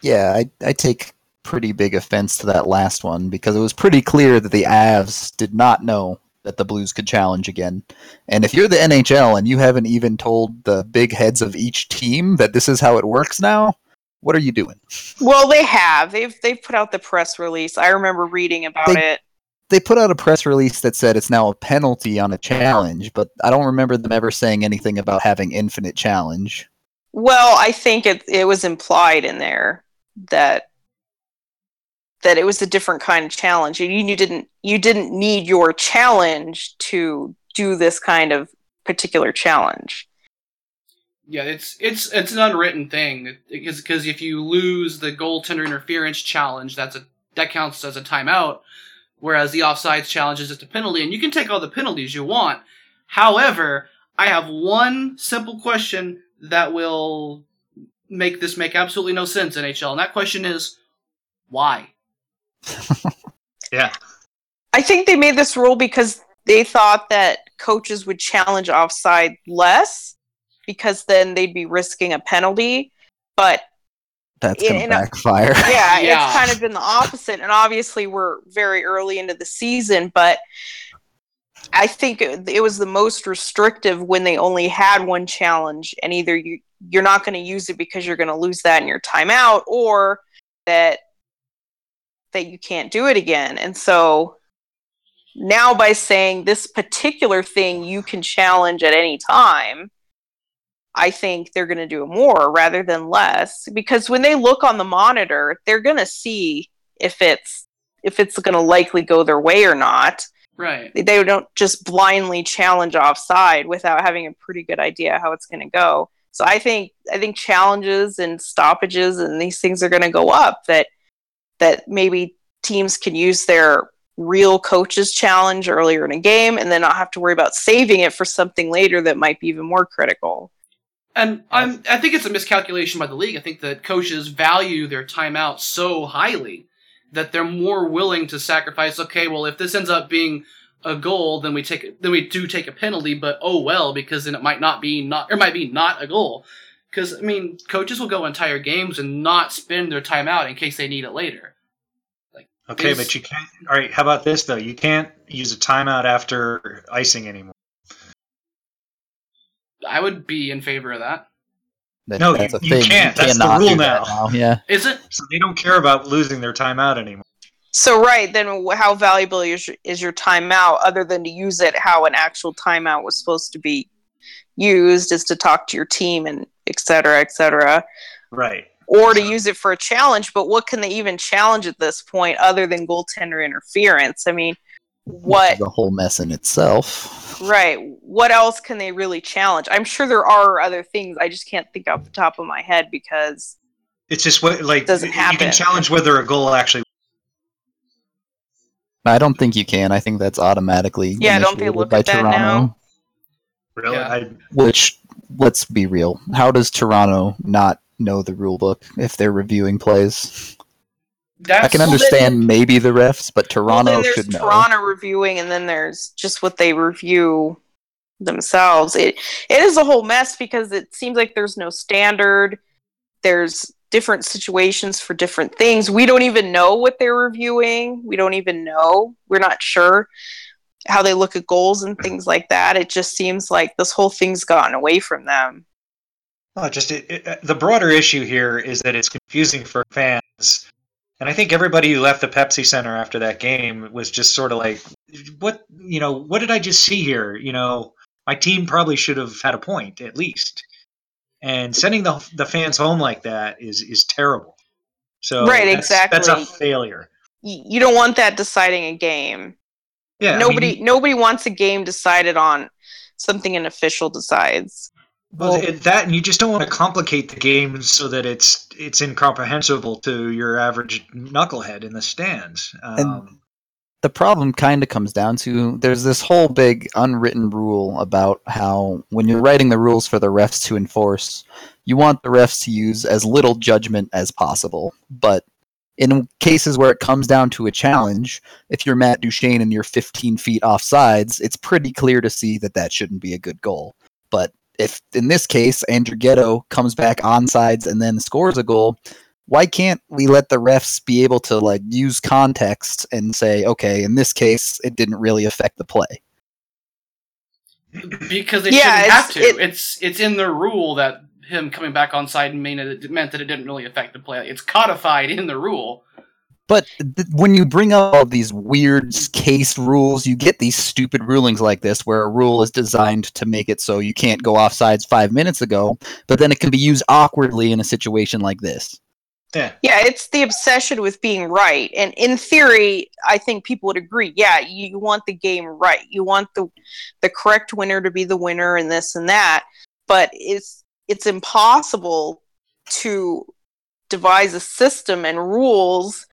Yeah, I, I take pretty big offense to that last one because it was pretty clear that the Avs did not know that the Blues could challenge again. And if you're the NHL and you haven't even told the big heads of each team that this is how it works now, what are you doing? Well, they have. They've they've put out the press release. I remember reading about They- it. They put out a press release that said it's now a penalty on a challenge, but I don't remember them ever saying anything about having infinite challenge. Well, I think it it was implied in there that that it was a different kind of challenge. and You, you didn't you didn't need your challenge to do this kind of particular challenge. Yeah, it's it's it's an unwritten thing because because if you lose the goaltender interference challenge, that's a that counts as a timeout, whereas the offsides challenge is just a penalty, and you can take all the penalties you want. However, I have one simple question that will make this make absolutely no sense, in NHL, and that question is why? Yeah. I think they made this rule because they thought that coaches would challenge offside less because then they'd be risking a penalty. But That's In- gonna in a- backfire. yeah, Yeah. it's kind of been the opposite. And obviously, we're very early into the season, but I think it, it was the most restrictive when they only had one challenge, and either you you're not going to use it because you're going to lose that in your timeout, or that that you can't do it again. And so now, by saying this particular thing you can challenge at any time, I think they're going to do more rather than less because when they look on the monitor, they're going to see if it's if it's going to likely go their way or not. Right. They don't just blindly challenge offside without having a pretty good idea how it's going to go. So I think I think challenges and stoppages and these things are going to go up that that maybe teams can use their real coaches challenge earlier in a game and then not have to worry about saving it for something later that might be even more critical. And I'm, I think it's a miscalculation by the league. I think that coaches value their timeout so highly that they're more willing to sacrifice. Okay, well, if this ends up being a goal, then we take then we do take a penalty. But oh well, because then it might not be not or might be not a goal. Because I mean, coaches will go entire games and not spend their timeout in case they need it later. Okay, but you can't. All right, how about this though? You can't use a timeout after icing anymore. I would be in favor of that. That- No, that's you- a you thing. can't. That's the rule do that now. Yeah. Is it? So they don't care about losing their timeout anymore. So right then, how valuable is your, is your timeout other than to use it how an actual timeout was supposed to be used, is to talk to your team and et cetera, et cetera, Right. or to use it for a challenge. But what can they even challenge at this point other than goaltender interference? I mean, what? The whole mess in itself. Right. What else can they really challenge? I'm sure there are other things. I just can't think off the top of my head because It's just what like Doesn't happen. you can challenge whether a goal actually. I don't think you can. I think that's automatically Yeah, don't they initiated look by at that Toronto. now? Really, Yeah. I, Which, let's be real, how does Toronto not know the rule book if they're reviewing plays? That's I can understand maybe the refs, but Well, Toronto then there's should know. Toronto reviewing, and then there's just what they review themselves. It it is a whole mess because it seems like there's no standard. There's different situations for different things. We don't even know what they're reviewing. We don't even know. We're not sure how they look at goals and things like that. It just seems like this whole thing's gotten away from them. well, just it, it, uh, the broader issue here is that it's confusing for fans, and I think everybody who left the Pepsi Center after that game was just sort of like, "What you know? What did I just see here? You know, my team probably should have had a point at least." And sending the the fans home like that is is terrible. So Right, that's- That's a failure. You don't want that deciding a game. Yeah, I mean, nobody nobody wants a game decided on something an official decides. Well, Well- it- that and you just don't want to complicate the game so that it's it's incomprehensible to your average knucklehead in the stands. Um, the problem kind of comes down to there's this whole big unwritten rule about how when you're writing the rules for the refs to enforce, you want the refs to use as little judgment as possible. But in cases where it comes down to a challenge, if you're Matt Duchene and you're 15 feet off sides, it's pretty clear to see that that shouldn't be a good goal. But if in this case Andrighetto comes back on sides and then scores a goal, why can't we let the refs be able to like use context and say, okay, in this case, it didn't really affect the play? because they Yeah, shouldn't have to. it- it's it's in the rule that him coming back on side and mean it meant that it didn't really affect the play. It's codified in the rule. But th- when you bring up all these weird case rules, you get these stupid rulings like this, where a rule is designed to make it so you can't go offsides five minutes ago, but then it can be used awkwardly in a situation like this. Yeah. Yeah, it's the obsession with being right. And in theory, I think people would agree. Yeah, you want the game right. You want the the correct winner to be the winner and this and that. But it's it's impossible to devise a system and rules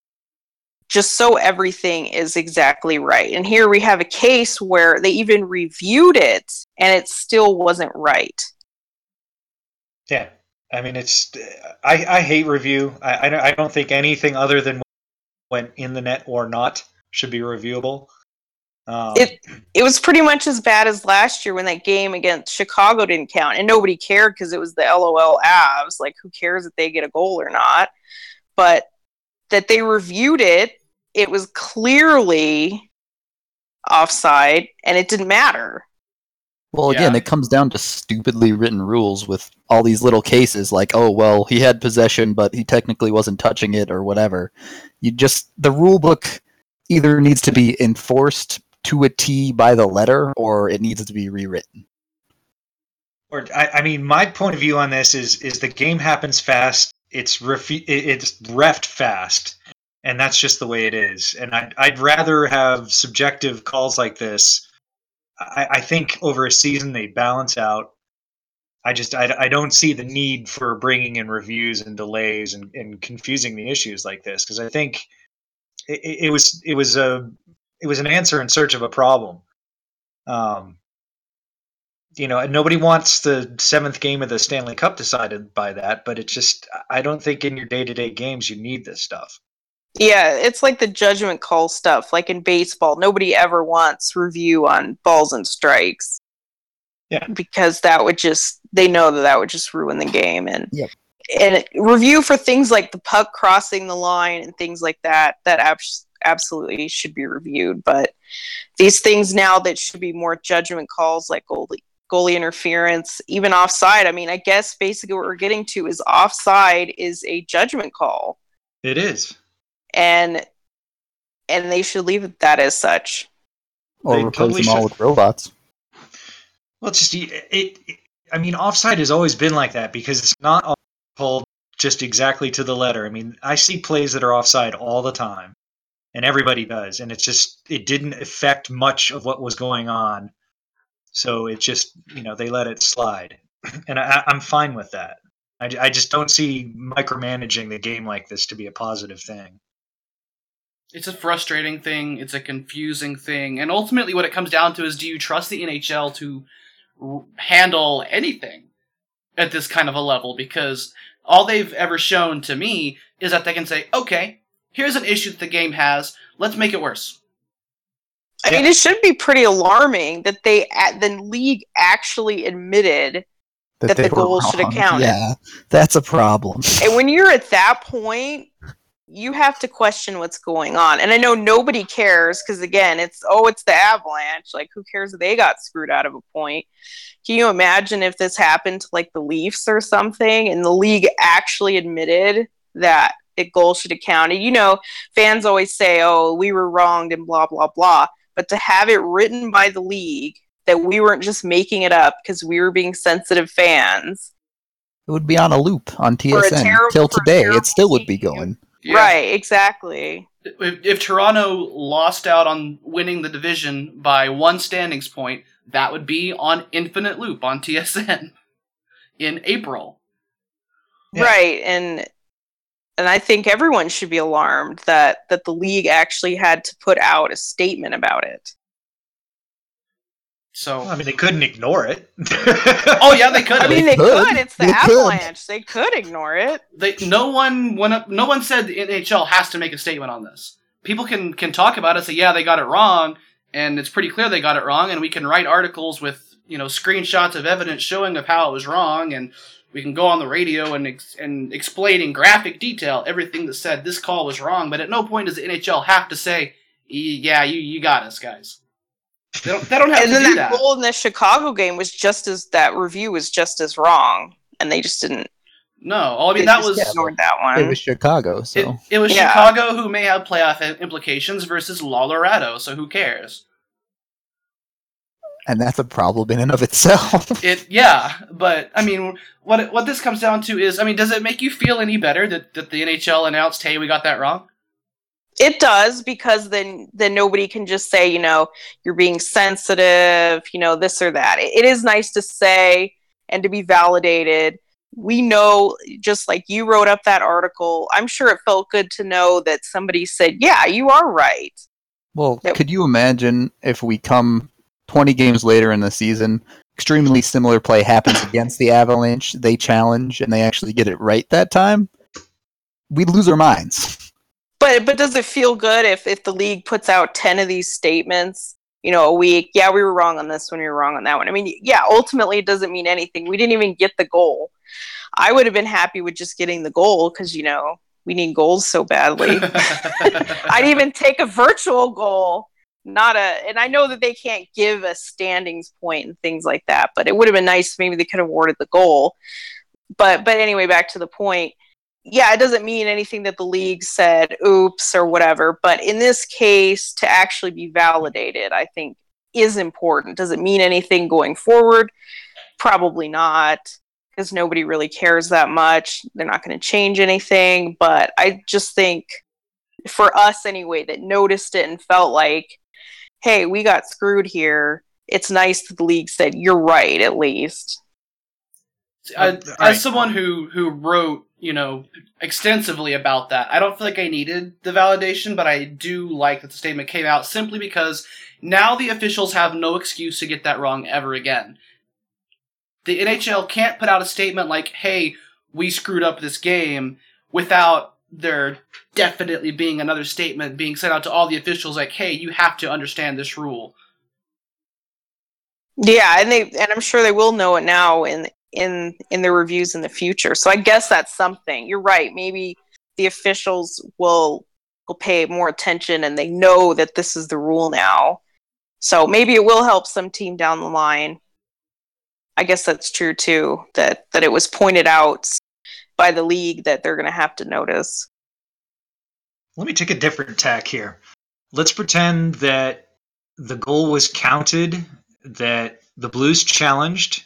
just so everything is exactly right. And here we have a case where they even reviewed it and it still wasn't right. Yeah, I mean it's I, I hate review. I, I don't- think anything other than when in the net or not should be reviewable. Um, It- it was pretty much as bad as last year when that game against Chicago didn't count and nobody cared because it was the LOL Avs. Like, who cares if they get a goal or not? But that they reviewed it, it was clearly offside and it didn't matter. Well, again, Yeah. it comes down to stupidly written rules with all these little cases, like, oh, well, he had possession, but he technically wasn't touching it, or whatever. You just the rule book either needs to be enforced to a T by the letter, or it needs to be rewritten. or I, I mean, my point of view on this is is the game happens fast. It's it- it's refed fast, and that's just the way it is. And I'd I'd rather have subjective calls like this. I, I think over a season they balance out. I just I, I don't see the need for bringing in reviews and delays and, and confusing the issues like this because I think it it was it was a it was an answer in search of a problem. Um, you know, and nobody wants the seventh game of the Stanley Cup decided by that, but it's just I don't think in your day to day games you need this stuff. Yeah, it's like the judgment call stuff. Like in baseball, nobody ever wants review on balls and strikes. Yeah. Because that would just, they know that that would just ruin the game. And, Yep. and it- review for things like the puck crossing the line and things like that, that abs- absolutely should be reviewed. But these things now that should be more judgment calls like goalie, goalie interference, even offside. I mean, I guess basically what we're getting to is offside is a judgment call It is. and and they should leave it that as such. Or They replace them all should. with robots. Well, it's just it, it. I mean, offside has always been like that because it's not all called just exactly to the letter. I mean, I see plays that are offside all the time, and everybody does, and it's just it didn't affect much of what was going on. So it just you know they let it slide, and I, I'm fine with that. I, I just don't see micromanaging the game like this to be a positive thing. It's a frustrating thing. It's a confusing thing, and ultimately, what it comes down to is: do you trust the NHL to r- handle anything at this kind of a level? Because all they've ever shown to me is that they can say, "Okay, here's an issue that the game has. Let's make it worse." I mean, it should be pretty alarming that they at the league actually admitted. That the they were goal should have counted. Yeah, that's a problem. And when you're at that point, you have to question what's going on. And I know nobody cares because again, it's oh, it's the Avalanche. Like, who cares if they got screwed out of a point? Can you imagine if this happened to like the Leafs or something, and the league actually admitted that a goal should have counted? You know, fans always say, "Oh, we were wronged," and blah blah blah. But to have it written by the league that we weren't just making it up because we were being sensitive fans. It would be on a loop on TSN terrible- till today. It still would be team. going. Right, exactly. If, if Toronto lost out on winning the division by one standings point, that would be on infinite loop on TSN in April. Yeah. Right, and and I think everyone should be alarmed that that the league actually had to put out a statement about it. So, I mean, they couldn't ignore it. oh yeah, they could. I have. mean, They they could. could. It's the They could. Avalanche. They could ignore it. they no one went up, no one said the NHL has to make a statement on this. People can can talk about it, say yeah they got it wrong, and it's pretty clear they got it wrong, and we can write articles with you know screenshots of evidence showing of how it was wrong, and we can go on the radio and ex- and explain in graphic detail everything that said this call was wrong. But at no point does the NHL have to say yeah you you got us guys. They don't, they don't have and to then do that, that. goal in the Chicago game was just as that review was just as wrong, and they just didn't. No, well, I mean that was ignored that one. It was Chicago, so it, it was Yeah. Chicago who may have playoff implications versus Colorado, so who cares? And that's a problem in and of itself. It yeah, but I mean, what what this comes down to is, I mean, does it make you feel any better that, that the NHL announced, hey, we got that wrong? It does because then then nobody can just say, you know, you're being sensitive, you know, this or that. It, it is nice to say and to be validated. We know, just like you wrote up that article, I'm sure it felt good to know that somebody said, "Yeah, you are right." Well, Yep. could you imagine if we come 20 games later in the season, extremely similar play happens against the Avalanche, they challenge, and they actually get it right that time? We'd lose our minds. But but does it feel good if if the league puts out ten of these statements, you know, a week? Yeah, we were wrong on this one. We were wrong on that one. I mean, yeah, ultimately it doesn't mean anything. We didn't even get the goal. I would have been happy with just getting the goal because you know we need goals so badly. I'd even take a virtual goal, not a. And I know that they can't give a standings point and things like that, but it would have been nice. Maybe they could have awarded the goal. But but anyway, back to the point. Yeah, it doesn't mean anything that the league said, oops, or whatever. But in this case, to actually be validated, I think is important. Does it mean anything going forward? Probably not, because nobody really cares that much. They're not going to change anything. But I just think for us anyway that noticed it and felt like, hey, we got screwed here. It's nice that the league said you're right, at least. I- uh, Right. as someone who who wrote you know extensively about that i don't feel like i needed the validation but i do like that the statement came out simply because now the officials have no excuse to get that wrong ever again the nhl can't put out a statement like hey we screwed up this game without there definitely being another statement being sent out to all the officials like hey you have to understand this rule Yeah, and they and I'm sure they will know it now in in in the reviews in the future. So I guess that's something. You're right. Maybe the officials will will pay more attention and they know that this is the rule now. So maybe it will help some team down the line. I guess that's true too. That that it was pointed out by the league that they're going to have to notice. Let me take a different tack here. Let's pretend that the goal was counted, that the Blues challenged,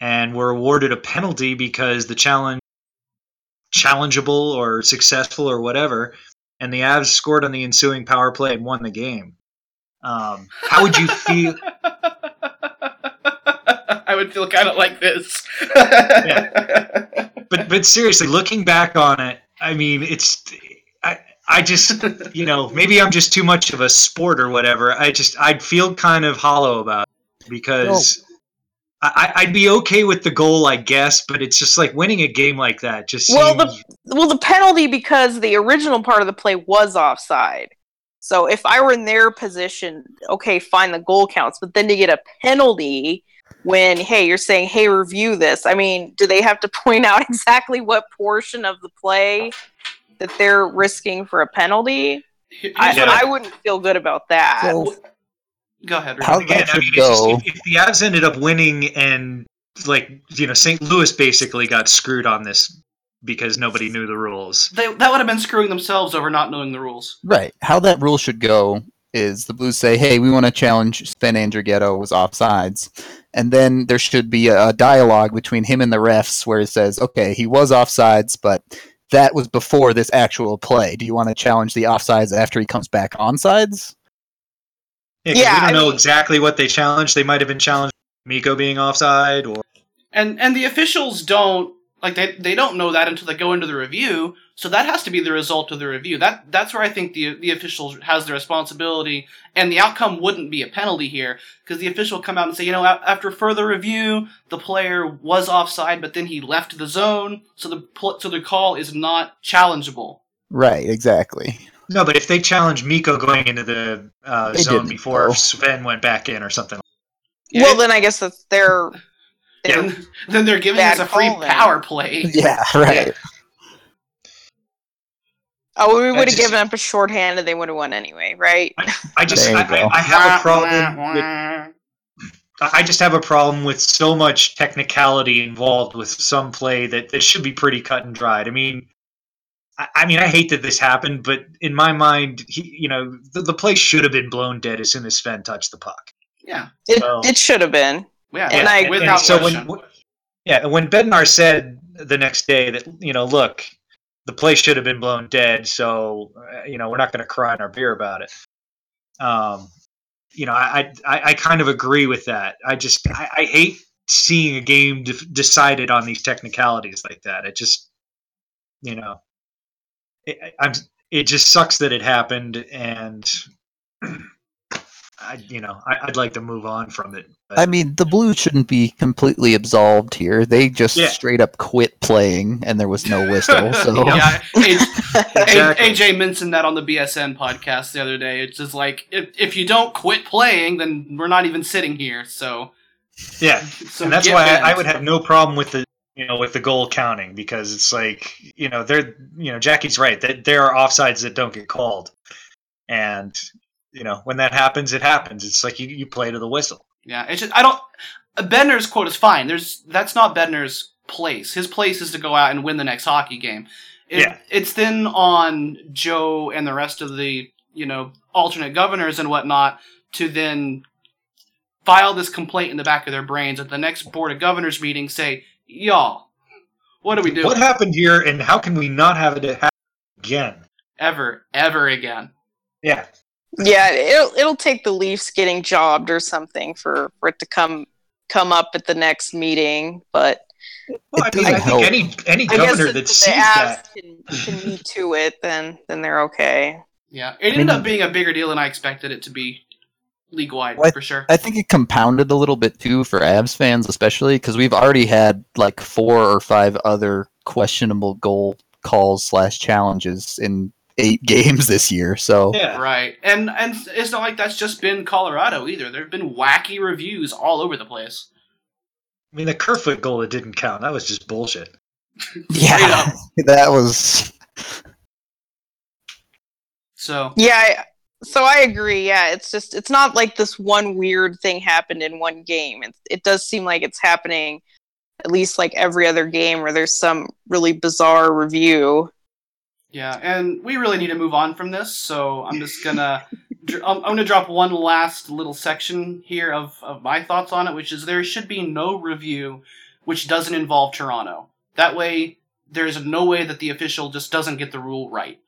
and were awarded a penalty because the challenge challengeable or successful or whatever, and the Avs scored on the ensuing power play and won the game. Um, how would you feel? I would feel kind of like this. but but seriously, looking back on it, I mean, it's I I just you know maybe I'm just too much of a sport or whatever. I just I'd feel kind of hollow about it because. Oh. I, I'd be okay with the goal, I guess, but it's just like winning a game like that. Just Well, the- well the penalty because the original part of the play was offside so if i were in their position okay fine the goal counts but then to get a penalty when hey you're saying hey review this i mean do they have to point out exactly what portion of the play that they're risking for a penalty Here's I, what I wouldn't feel good about that So, Go ahead. How- Ruben. again, that I should mean, it's just, go. if, if the Avs ended up winning and like you know St. Louis basically got screwed on this because nobody knew the rules. They, that would have been screwing themselves over not knowing the rules. right. How that rule should go is the Blues say, hey, we want to challenge Sven Andrighetto was offsides. And then there should be a, a dialogue between him and the refs where it says, okay, he was offsides, but that was before this actual play. Do you want to challenge the offsides after he comes back onsides? Yeah, 'cause Yeah, we don't I know mean- exactly what they challenged. They might have been challenged Mikko being offside, or And and the officials don't like they they don't know that until they go into the review. So that has to be the result of the review. That that's where I think the the officials has the responsibility, and the outcome wouldn't be a penalty here because the official come out and say, you know, a- after further review, the player was offside, but then he left the zone, so the pl- so the call is not challengeable. Right, exactly. no. But if they challenged Mikko going into the uh, zone before though. Sven went back in or something, well then i guess that's their, their And then they're giving us a free power play. Yeah, right. Oh, we would have given up a shorthand and they would have won anyway, right? I just I, go. I, I have a problem with I just have a problem with so much technicality involved with some play that, that should be pretty cut and dried. I mean, I, I mean, I hate that this happened, but in my mind, he, you know, the, the play should have been blown dead as soon as Sven touched the puck. Yeah, It, Well- it should have been. yeah, And I- without so question. when, yeah, and when Bednar said the next day that you know, look, the place should have been blown dead, so uh, you know, we're not going to cry in our beer about it. Um, you know, I, I I kind of agree with that. I just I, I hate seeing a game de- decided on these technicalities like that. It just you know, it, I'm it just sucks that it happened, and I you know I, I'd like to move on from it. but- I mean, the Blues shouldn't be completely absolved here. They just Yeah. straight up quit playing, and there was no whistle. So yeah, A- Exactly. AJ mentioned that on the BSN podcast the other day. It's just like if if you don't quit playing, then we're not even sitting here. So, yeah, so and that's why I, I would have no problem with the you know with the goal counting because it's like you know they're you know Jackie's right that there are offsides that don't get called, and you know when that happens, it happens. It's like you, you play to the whistle. Yeah, it's just I don't. Bednar's quote is fine. There's that's not Bednar's place. His place is to go out and win the next hockey game. It, Yeah. It's then on Joe and the rest of the you know alternate governors and whatnot to then file this complaint in the back of their brains at the next board of governors meeting. Say, y'all, what do we do What happened here, and how can we not have it happen again? ever, ever again? Yeah, Yeah, it'll it'll take the Leafs getting jobbed or something for, for it to come come up at the next meeting. But well, I mean, I doesn't think help. any any governor if that sees that, can, can meet to it, then then they're okay. Yeah, it ended mean- up being a bigger deal than I expected it to be, league wide What? for sure. I think it compounded a little bit too for Avs fans, especially because we've already had like four or five other questionable goal calls slash challenges in eight games this year. So yeah, Right, and and it's not like that's just been Colorado either. There have been wacky reviews all over the place. I mean the Kerfoot goal that didn't count that was just bullshit. yeah, that was So Yeah, I, so I agree. Yeah, it's just it's not like this one weird thing happened in one game. It it does seem like it's happening at least like every other game where there's some really bizarre review. Yeah, and we really need to move on from this. So I'm just gonna dr- I'm, I'm gonna drop one last little section here of of my thoughts on it, which is there should be no review which doesn't involve Toronto. That way, there's no way that the official just doesn't get the rule right.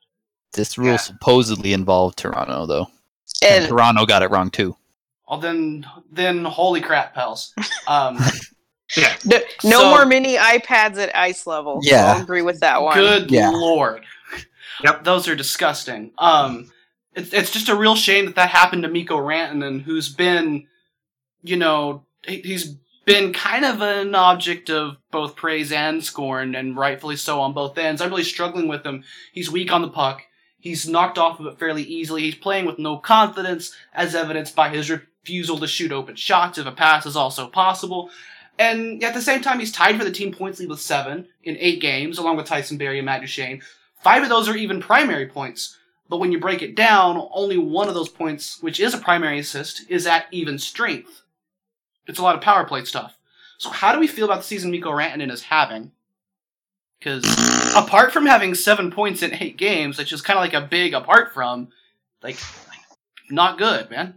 this rule Yeah. supposedly involved Toronto though, and And Toronto got it wrong too. Well, then then holy crap, pals. Um, Yeah, no, no So- more mini iPads at ice level. Yeah. I'll agree with that one. Good Yeah. lord. Yep. Those are disgusting. Um, it's it's just a real shame that that happened to Mikko Rantanen, who's been, you know, he- he's been kind of an object of both praise and scorn, and rightfully so on both ends. I'm really struggling with him. He's weak on the puck. He's knocked off of it fairly easily. He's playing with no confidence, as evidenced by his refusal to shoot open shots if a pass is also possible. And at the same time, he's tied for the team points lead with seven in eight games, along with Tyson Barrie and Matt Duchene. Five of those are even primary points. But when you break it down, only one of those points, which is a primary assist, is at even strength. It's a lot of power play stuff. So how do we feel about the season Mikko Rantanen is having? Because apart from having seven points in eight games, which is kind of like a big apart from, like, not good, man.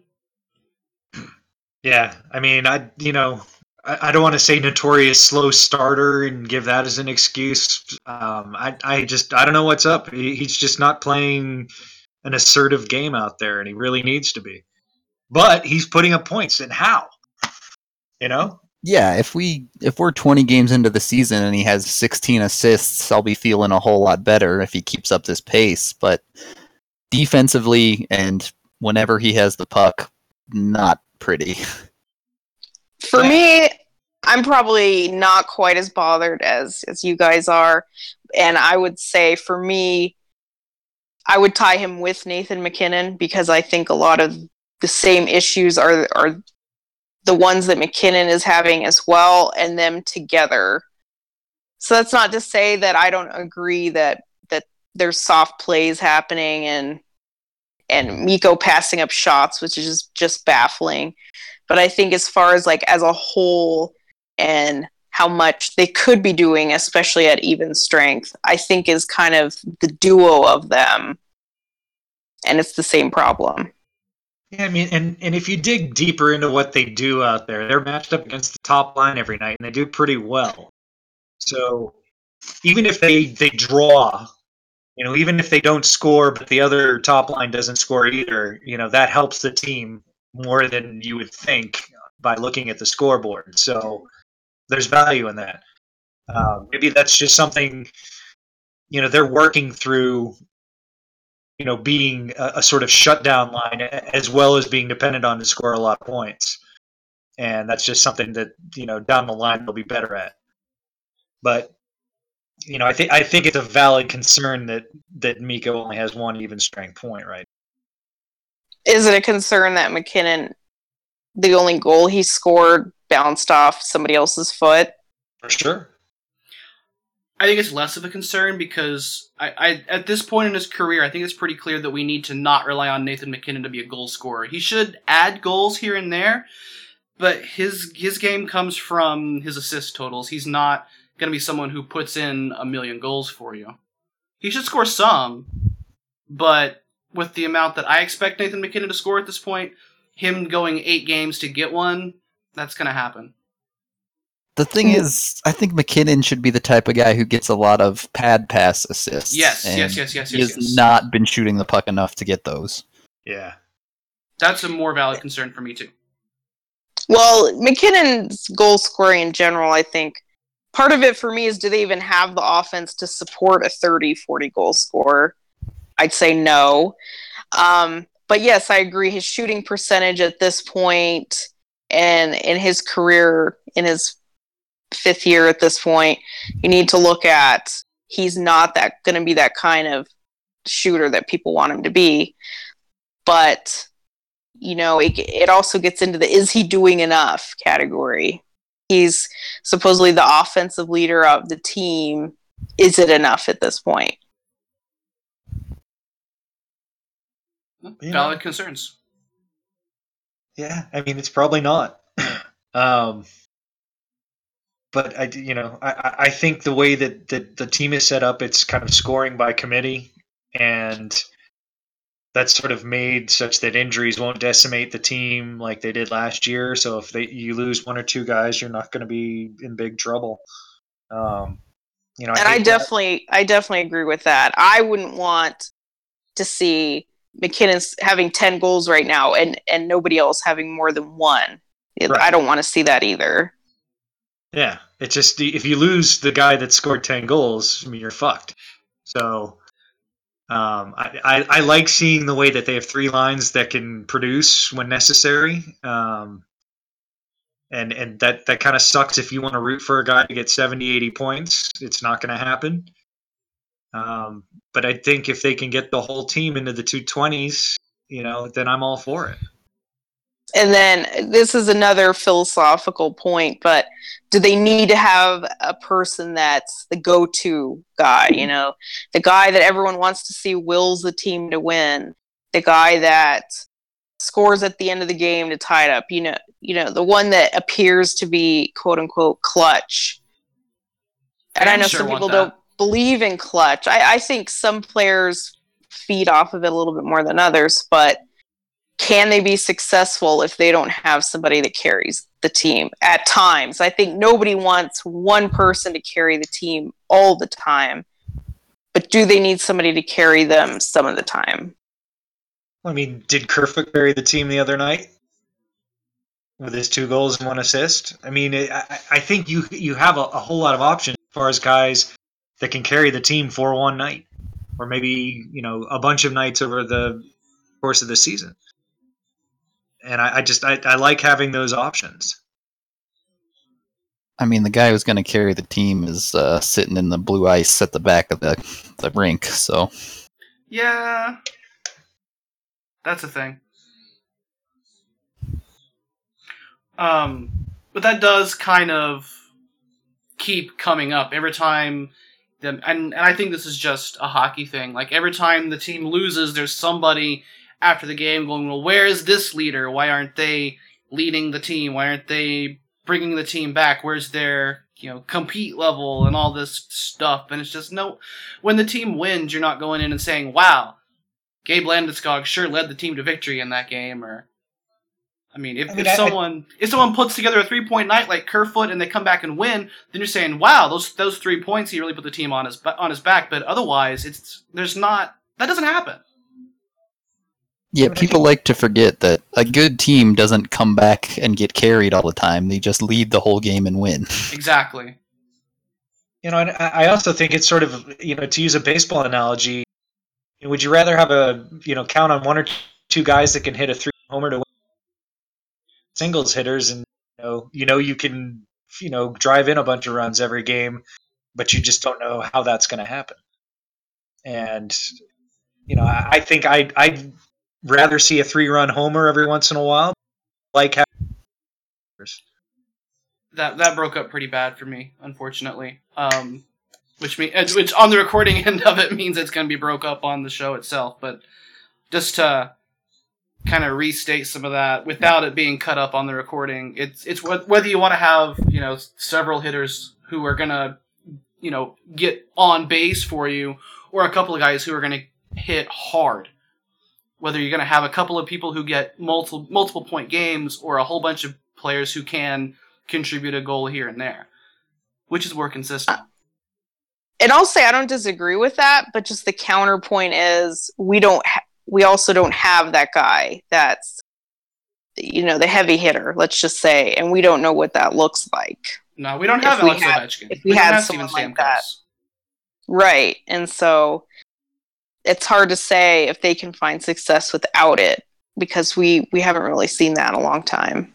Yeah, I mean, I you know, I, don't want to say notorious slow starter and give that as an excuse. Um, I I just I don't know what's up. He, he's just not playing an assertive game out there, and he really needs to be. But he's putting up points, and how? You know, Yeah, if we if we're 20 games into the season and he has 16 assists, I'll be feeling a whole lot better if he keeps up this pace. But defensively and whenever he has the puck, not pretty. For me, I'm probably not quite as bothered as as you guys are, and I would say for me, I would tie him with Nathan MacKinnon because I think a lot of the same issues are are the ones that MacKinnon is having as well, and them together. So that's not to say that I don't agree that that there's soft plays happening and and Mikko passing up shots, which is just, just baffling. But I think as far as like as a whole and how much they could be doing, especially at even strength, I think is kind of the duo of them. And it's the same problem. Yeah, I mean, and, and if you dig deeper into what they do out there, they're matched up against the top line every night, and they do pretty well. So even if they they draw, you know, even if they don't score, but the other top line doesn't score either, you know, that helps the team more than you would think by looking at the scoreboard. So there's value in that. Uh, maybe that's just something, you know, they're working through you know, being a, a, sort of shutdown line as well as being dependent on to score a lot of points. And that's just something that, you know, down the line they'll be better at. But, you know, I think I think it's a valid concern that that Mikko only has one even strength point, right? Is it a concern that MacKinnon, the only goal he scored bounced off somebody else's foot? For sure. I think it's less of a concern because I, I, at this point in his career, I think it's pretty clear that we need to not rely on Nathan MacKinnon to be a goal scorer. He should add goals here and there, but his his game comes from his assist totals. He's not going to be someone who puts in a million goals for you. He should score some, but with the amount that I expect Nathan MacKinnon to score at this point, him going eight games to get one, that's going to happen. The thing hmm. is, I think MacKinnon should be the type of guy who gets a lot of pad pass assists. Yes, yes, yes, yes, He has yes. not been shooting the puck enough to get those. Yeah. That's a more valid concern for me too. Well, MacKinnon's goal scoring in general, I think part of it for me is do they even have the offense to support a 30, 40 goal scorer? I'd say no. Um, but yes, I agree. His shooting percentage at this point and in his career, in his fifth year at this point, you need to look at he's not that going to be that kind of shooter that people want him to be. But you know, it, it also gets into the is he doing enough category. He's supposedly the offensive leader of the team. Is it enough at this point? Yeah. Valid concerns. Yeah, I mean it's probably not. um, but I, you know, I, I think the way that, that the team is set up, it's kind of scoring by committee, and that's sort of made such that injuries won't decimate the team like they did last year. So if they you lose one or two guys, you're not going to be in big trouble. Um, you know, and I hate that. definitely, I definitely agree with that. I wouldn't want to see MacKinnon's having ten goals right now, and and nobody else having more than one. Right. I don't want to see that either. Yeah, it's just if you lose the guy that scored ten goals, I mean you're fucked. So, um, I, I I like seeing the way that they have three lines that can produce when necessary. Um, and and that that kind of sucks if you want to root for a guy to get 70, 80 points. It's not going to happen. Um, but I think if they can get the whole team into the two twenties, you know, then I'm all for it. And then this is another philosophical point, but do they need to have a person that's the go-to guy? You know, the guy that everyone wants to see wills the team to win, the guy that scores at the end of the game to tie it up. You know, you know, the one that appears to be quote unquote clutch. And I Fans know sure some people don't believe in clutch. I, I think some players feed off of it a little bit more than others, but can they be successful if they don't have somebody that carries the team at times? I think nobody wants one person to carry the team all the time, but do they need somebody to carry them some of the time? I mean, did Kerfoot carry the team the other night with his two goals and one assist? I mean, I, I- think you you have a, a whole lot of options as far as guys that can carry the team for one night, or maybe you know a bunch of nights over the course of the season. And I, I just I, I like having those options. I mean, the guy who's going to carry the team is uh, sitting in the blue ice at the back of the, the rink. So Yeah, that's a thing. Um, but that does kind of keep coming up every time them, and and I think this is just a hockey thing. Like every time the team loses, there's somebody after the game going, "Well, where is this leader? Why aren't they leading the team? Why aren't they bringing the team back? Where's their you know compete level and all this stuff?" And it's just no. When the team wins, you're not going in and saying, "Wow, Gabe Landeskog sure led the team to victory in that game," or I mean, if, I mean, if I- I- someone if someone puts together a three point night like Kerfoot and they come back and win, then you're saying, "Wow, those those three points he really put the team on his on his back." But otherwise, it's there's not that doesn't happen. Yeah, people like to forget that a good team doesn't come back and get carried all the time. They just lead the whole game and win. Exactly. You know, and I I also think it's sort of you know to use a baseball analogy. Would you rather have a you know count on one or two guys that can hit a three homer to win singles hitters, and you know you know you can you know drive in a bunch of runs every game, but you just don't know how that's going to happen. And you know, I, I think I I'd rather see a three run homer every once in a while, like how. That that broke up pretty bad for me, unfortunately. Um, which mean which on the recording end of it means it's going to be broke up on the show itself. But just to kind of restate some of that without it being cut up on the recording, it's it's wh- whether you want to have you know several hitters who are to you know get on base for you, or a couple of guys who are to hit hard. Whether you're to have a couple of people who get multiple multiple point games, or a whole bunch of players who can contribute a goal here and there, which is more consistent. Uh, and I'll say I don't disagree with that, but just the counterpoint is we don't ha- we also don't have that guy that's you know the heavy hitter, let's just say, and we don't know what that looks like. No, we don't If have we Alex had- Ovechkin. if we don't had have someone Steven like that. Stamkos. Right. And so it's hard to say if they can find success without it because we we haven't really seen that in a long time.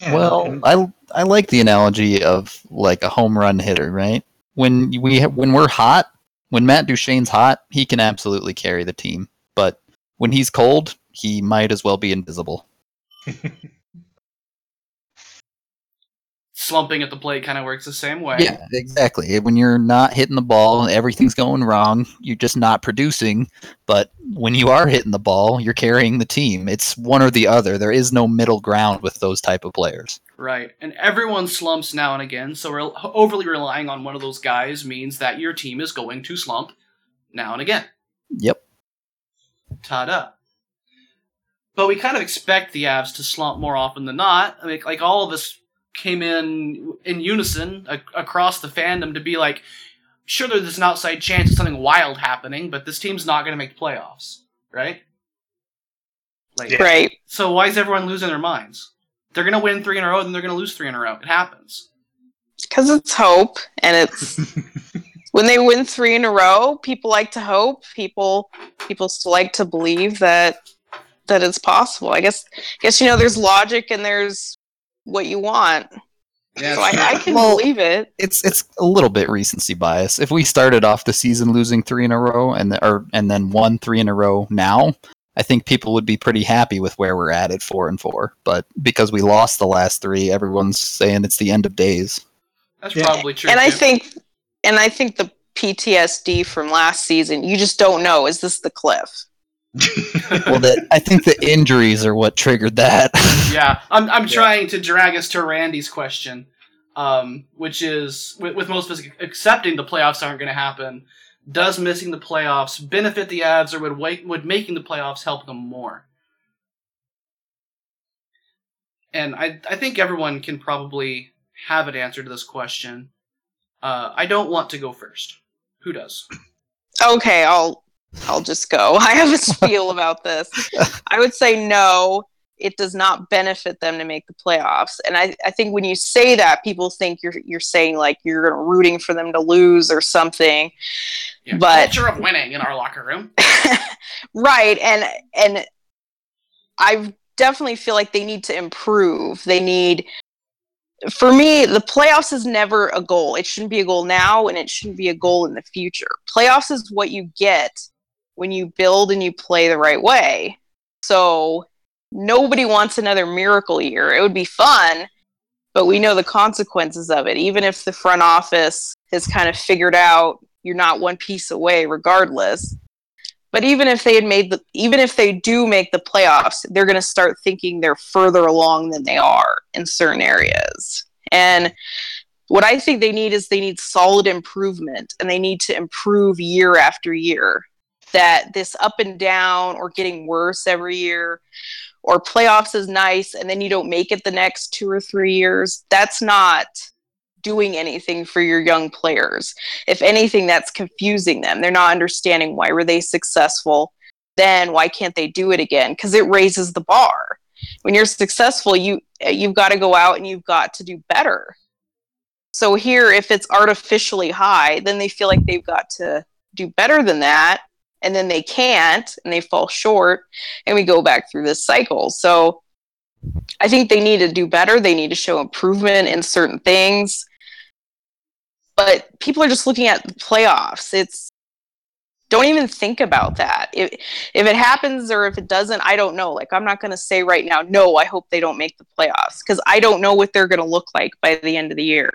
Yeah, Well, I I like the analogy of like a home run hitter, right? When we ha- when we're hot, when Matt Duchene's hot, he can absolutely carry the team. But when he's cold, he might as well be invisible. Slumping at the plate kind of works the same way. Yeah, exactly. When you're not hitting the ball and everything's going wrong, you're just not producing. But when you are hitting the ball, you're carrying the team. It's one or the other. There is no middle ground with those type of players. Right. And everyone slumps now and again, so re- overly relying on one of those guys means that your team is going to slump now and again. Yep. Ta-da. But we kind of expect the Avs to slump more often than not. I mean, like all of us came in in unison a- across the fandom to be like, sure, there's an outside chance of something wild happening, but this team's not going to make the playoffs, right? Like, Yeah. Right. so why is everyone losing their minds? They're going to win three in a row, then they're going to lose three in a row. It happens. Because it's hope and it's when they win three in a row, people like to hope. People people still like to believe that that it's possible. I guess I guess you know there's logic and there's what you want. Yeah, so I, I can Well- believe it. it's it's a little bit recency bias. If we started off the season losing three in a row and th- or and then won three in a row now, I think people would be pretty happy with where we're at at four and four. But because we lost the last three, everyone's saying it's the end of days. That's Yeah. probably true. and I think and I think the PTSD from last season, you just don't know. Is this the cliff? Well, that I think the injuries are what triggered that. yeah, I'm I'm Yeah. trying to drag us to Randy's question, um, which is with, with most of us accepting the playoffs aren't going to happen. Does missing the playoffs benefit the Avs, or would wait, would making the playoffs help them more? And I I think everyone can probably have an answer to this question. Uh, I don't want to go first. Who does? Okay, I'll I'll just go. I have a spiel about this. I would say no, it does not benefit them to make the playoffs. And I, I think when you say that, people think you're you're saying like you're rooting for them to lose or something. Yeah, But- culture of winning in our locker room. right. And and I definitely feel like they need to improve. They need for me, the playoffs is never a goal. It shouldn't be a goal now and it shouldn't be a goal in the future. Playoffs is what you get when you build and you play the right way. So nobody wants another miracle year. It would be fun, but we know the consequences of it. Even if the front office has kind of figured out you're not one piece away regardless. But even if they had made the even if they do make the playoffs, they're going to start thinking they're further along than they are in certain areas. And what I think they need is they need solid improvement and they need to improve year after year. That this up and down or getting worse every year or playoffs is nice and then you don't make it the next two or three years, that's not doing anything for your young players. If anything, that's confusing them. They're not understanding why were they successful, then why can't they do it again? Because it raises the bar. When you're successful, you you've got to go out and you've got to do better. So here, if it's artificially high, then they feel like they've got to do better than that, and then they can't, and they fall short, and we go back through this cycle. So I think they need to do better. They need to show improvement in certain things but people are just looking at the playoffs. It's don't even think about that. If if it happens or if it doesn't, I don't know. Like I'm not going to say right now, no, I hope they don't make the playoffs because I don't know what they're going to look like by the end of the year.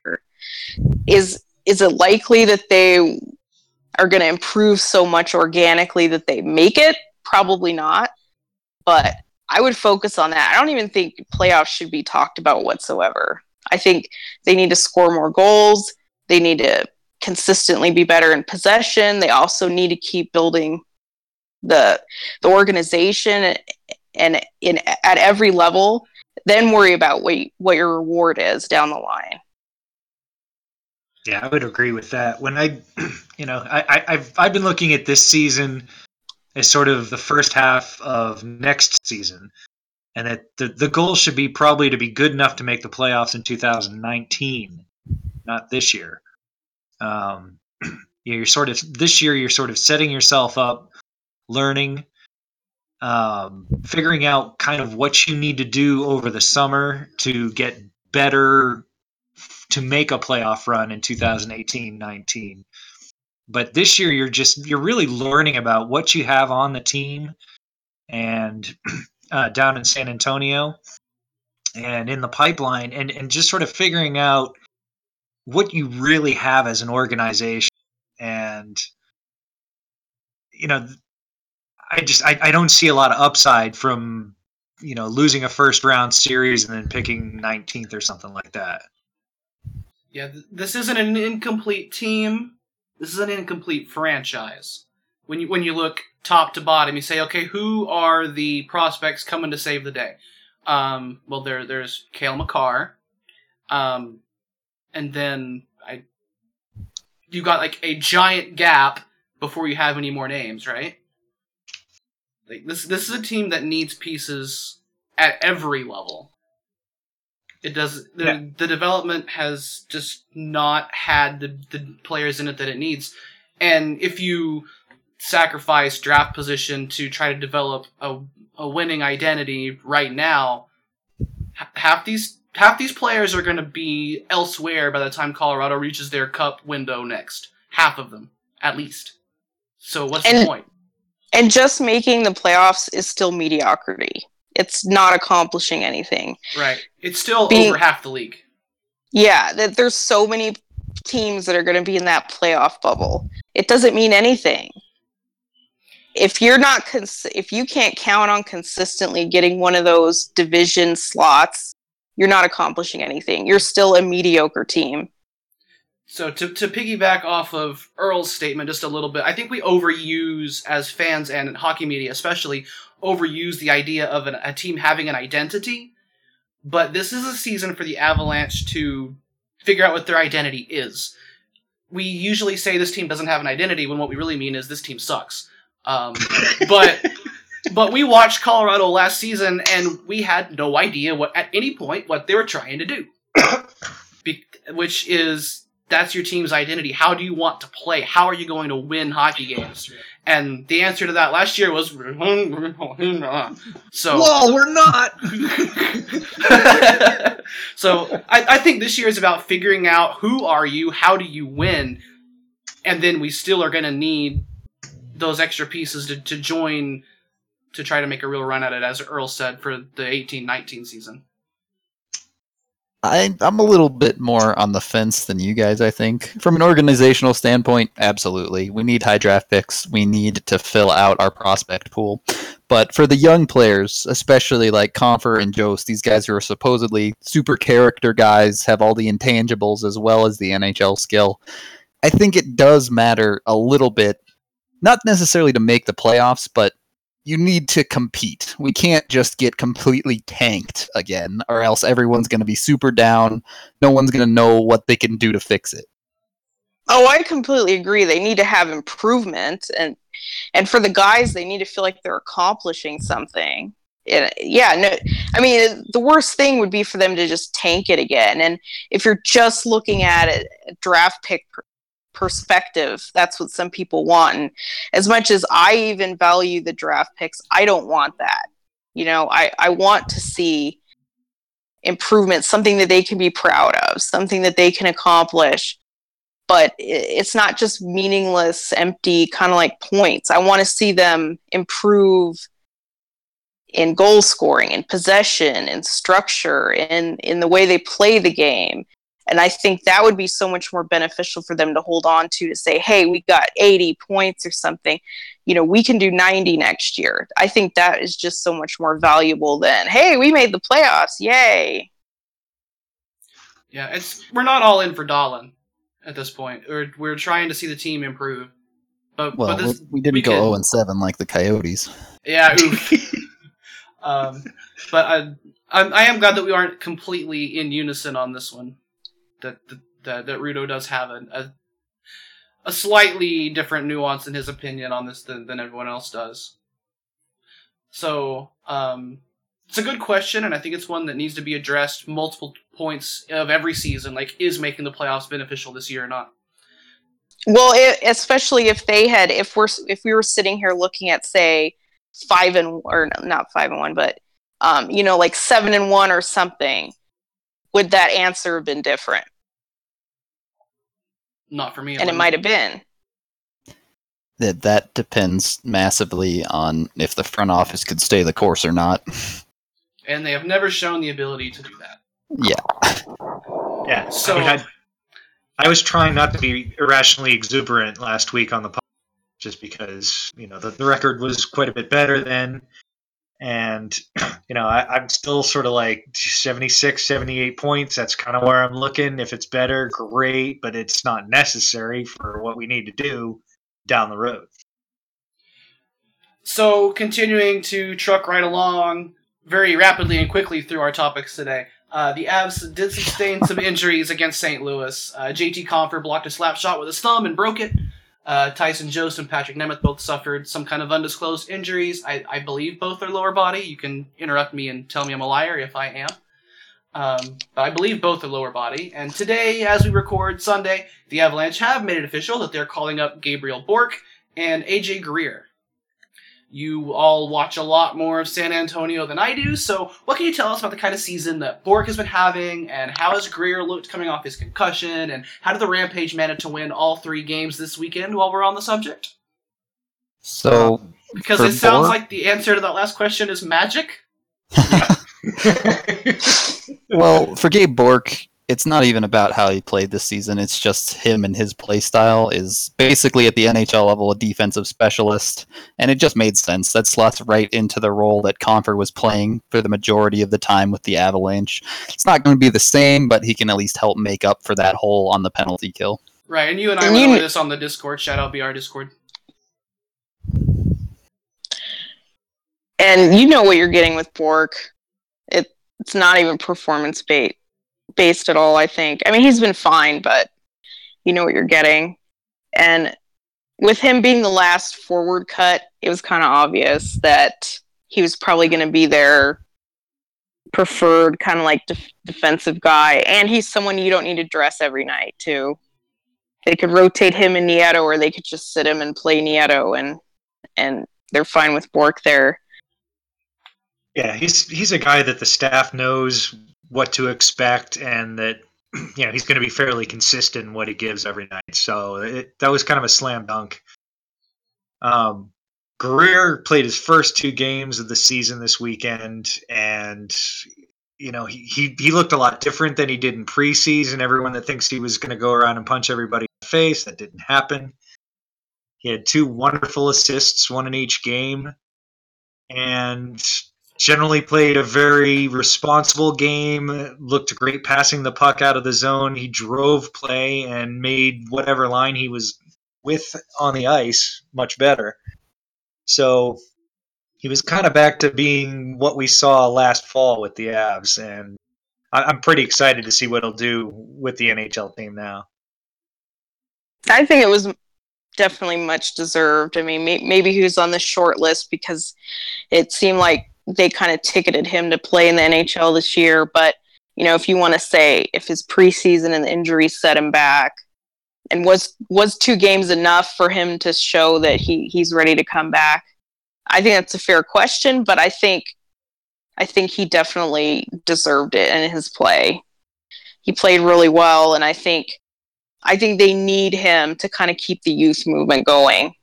Is is it likely that they are going to improve so much organically that they make it? Probably not. But I would focus on that. I don't even think playoffs should be talked about whatsoever. I think they need to score more goals. They need to consistently be better in possession. They also need to keep building the the organization and in at every level. Then worry about what you, what your reward is down the line. Yeah, I would agree with that. When I, you know, I, I've I've been looking at this season as sort of the first half of next season, and that the the goal should be probably to be good enough to make the playoffs in 2019 not this year. Um, you're sort of this year you're sort of setting yourself up, learning, um, figuring out kind of what you need to do over the summer to get better to make a playoff run in 2018-19. But this year you're just you're really learning about what you have on the team and uh, down in San Antonio and in the pipeline and, and just sort of figuring out what you really have as an organization and you know i just I, I don't see a lot of upside from you know losing a first round series and then picking 19th or something like that Yeah, th- this isn't an incomplete team. This is an incomplete franchise. When you when you look top to bottom, you say, okay, who are the prospects coming to save the day? Um, well, there there's Cale Makar, um, and then I you got like a giant gap before you have any more names, right? Like this this is a team that needs pieces at every level. It does the, Yeah. the development has just not had the, the players in it that it needs. And if you sacrifice draft position to try to develop a, a winning identity right now, half these half these players are going to be elsewhere by the time Colorado reaches their cup window next. Half of them, at least. So what's the And- point? And just making the playoffs is still mediocrity. It's not accomplishing anything. Right. It's still Being- over half the league. Yeah, that there's so many teams that are going to be in that playoff bubble. It doesn't mean anything. If you're not cons- if you can't count on consistently getting one of those division slots, you're not accomplishing anything. You're still a mediocre team. So to to piggyback off of Earl's statement just a little bit, I think we overuse as fans and hockey media especially overuse the idea of an, a team having an identity. But this is a season for the Avalanche to figure out what their identity is. We usually say this team doesn't have an identity when what we really mean is this team sucks. Um, but but we watched Colorado last season and we had no idea what at any point what they were trying to do. Be- which is that's your team's identity. How do you want to play? How are you going to win hockey games? And the answer to that last year was so. well we're not so I, I think this year is about figuring out who are you, how do you win, and then we still are going to need those extra pieces to, to join to try to make a real run at it, as Earl said for the eighteen nineteen season. I, I'm a little bit more on the fence than you guys, I think. From an organizational standpoint, absolutely. We need high draft picks. We need to fill out our prospect pool. But for the young players, especially like Compher and Jost, these guys who are supposedly super character guys, have all the intangibles as well as the NHL skill. I think it does matter a little bit, not necessarily to make the playoffs, but you need to compete. We can't just get completely tanked again, or else everyone's going to be super down. No one's going to know what they can do to fix it. Oh, I completely agree. They need to have improvement, and and for the guys, they need to feel like they're accomplishing something. Yeah, no, I mean the worst thing would be for them to just tank it again. And if you're just looking at it, draft pick perspective. That's what some people want. And as much as I even value the draft picks, I don't want that. You know, I, I want to see improvement, something that they can be proud of, something that they can accomplish. But it's not just meaningless, empty kind of like points. I want to see them improve in goal scoring, in possession, in structure, in in the way they play the game, and I think that would be so much more beneficial for them to hold on to to say, hey, we got 80 points or something. You know, we can do 90 next year. I think that is just so much more valuable than, hey, we made the playoffs. Yay. Yeah, it's we're not all in for Dahlin at this point. We're we're trying to see the team improve. But well, but this, we didn't we go can- 0 and 7 like the Coyotes. Yeah, oof. um, but I, I'm, I am glad that we aren't completely in unison on this one. That that that, Rudo does have a, a a slightly different nuance in his opinion on this than, than everyone else does. So, um, it's a good question, and I think it's one that needs to be addressed multiple points of every season. Like, is making the playoffs beneficial this year or not? Well, it, especially if they had, if we're, if we were sitting here looking at, say, five and, or not five and one, but, um, you know, like seven and one or something, would that answer have been different? Not for me. And it might have been. That that depends massively on if the front office could stay the course or not. And they have never shown the ability to do that. Yeah. Yeah. So- I, mean, I, I was trying not to be irrationally exuberant last week on the pod, just because you know the, the record was quite a bit better then, and you know I, I'm still sort of like 76, 78 points. That's kind of where I'm looking. If it's better, great, but it's not necessary for what we need to do down the road. So, continuing to truck right along very rapidly and quickly through our topics today. Uh, the Avs did sustain some injuries against St. Louis. Uh, JT Compher blocked a slap shot with his thumb and broke it. Uh, Tyson Jost and Patrik Nemeth both suffered some kind of undisclosed injuries. I, I believe both are lower body. You can interrupt me and tell me I'm a liar if I am. Um, but I believe both are lower body. And today, as we record Sunday, the Avalanche have made it official that they're calling up Gabriel Bourque and AJ Greer. You all watch a lot more of San Antonio than I do, so what can you tell us about the kind of season that Bourque has been having, and how has Greer looked coming off his concussion, and how did the Rampage manage to win all three games this weekend while we're on the subject? So uh, Because For it sounds Bourque? like the answer to that last question is magic. well, for Gabe Bourque, it's not even about how he played this season. It's just him and his play style is basically at the NHL level a defensive specialist, and it just made sense. That slots right into the role that Compher was playing for the majority of the time with the Avalanche. It's not going to be the same, but he can at least help make up for that hole on the penalty kill. Right, and you and I And went you- over this on the Discord. Shout out BR Discord. And you know what you're getting with Bourque. It, it's not even performance bait based at all, I think. I mean, he's been fine, but you know what you're getting. And with him being the last forward cut, it was kind of obvious that he was probably going to be their preferred kind of like def- defensive guy. And he's someone you don't need to dress every night, too. They could rotate him and Nieto, or they could just sit him and play Nieto, and and they're fine with Bourque there. Yeah, he's he's a guy that the staff knows what to expect, and that you know he's going to be fairly consistent in what he gives every night. So it, that was kind of a slam dunk. Um, Greer played his first two games of the season this weekend, and you know, he, he, he looked a lot different than he did in preseason. Everyone that thinks he was going to go around and punch everybody in the face, that didn't happen. He had two wonderful assists, one in each game, and generally played a very responsible game. Looked great passing the puck out of the zone. He drove play and made whatever line he was with on the ice much better. So he was kind of back to being what we saw last fall with the Avs, and I'm pretty excited to see what he'll do with the NHL team now. I think it was definitely much deserved. I mean, may- maybe he was on the short list because it seemed like they kind of ticketed him to play in the NHL this year. But you know, if you want to say if his preseason and the injuries set him back, and was was two games enough for him to show that he he's ready to come back? I think that's a fair question, but I think I think he definitely deserved it in his play. He played really well, and I think I think they need him to kind of keep the youth movement going.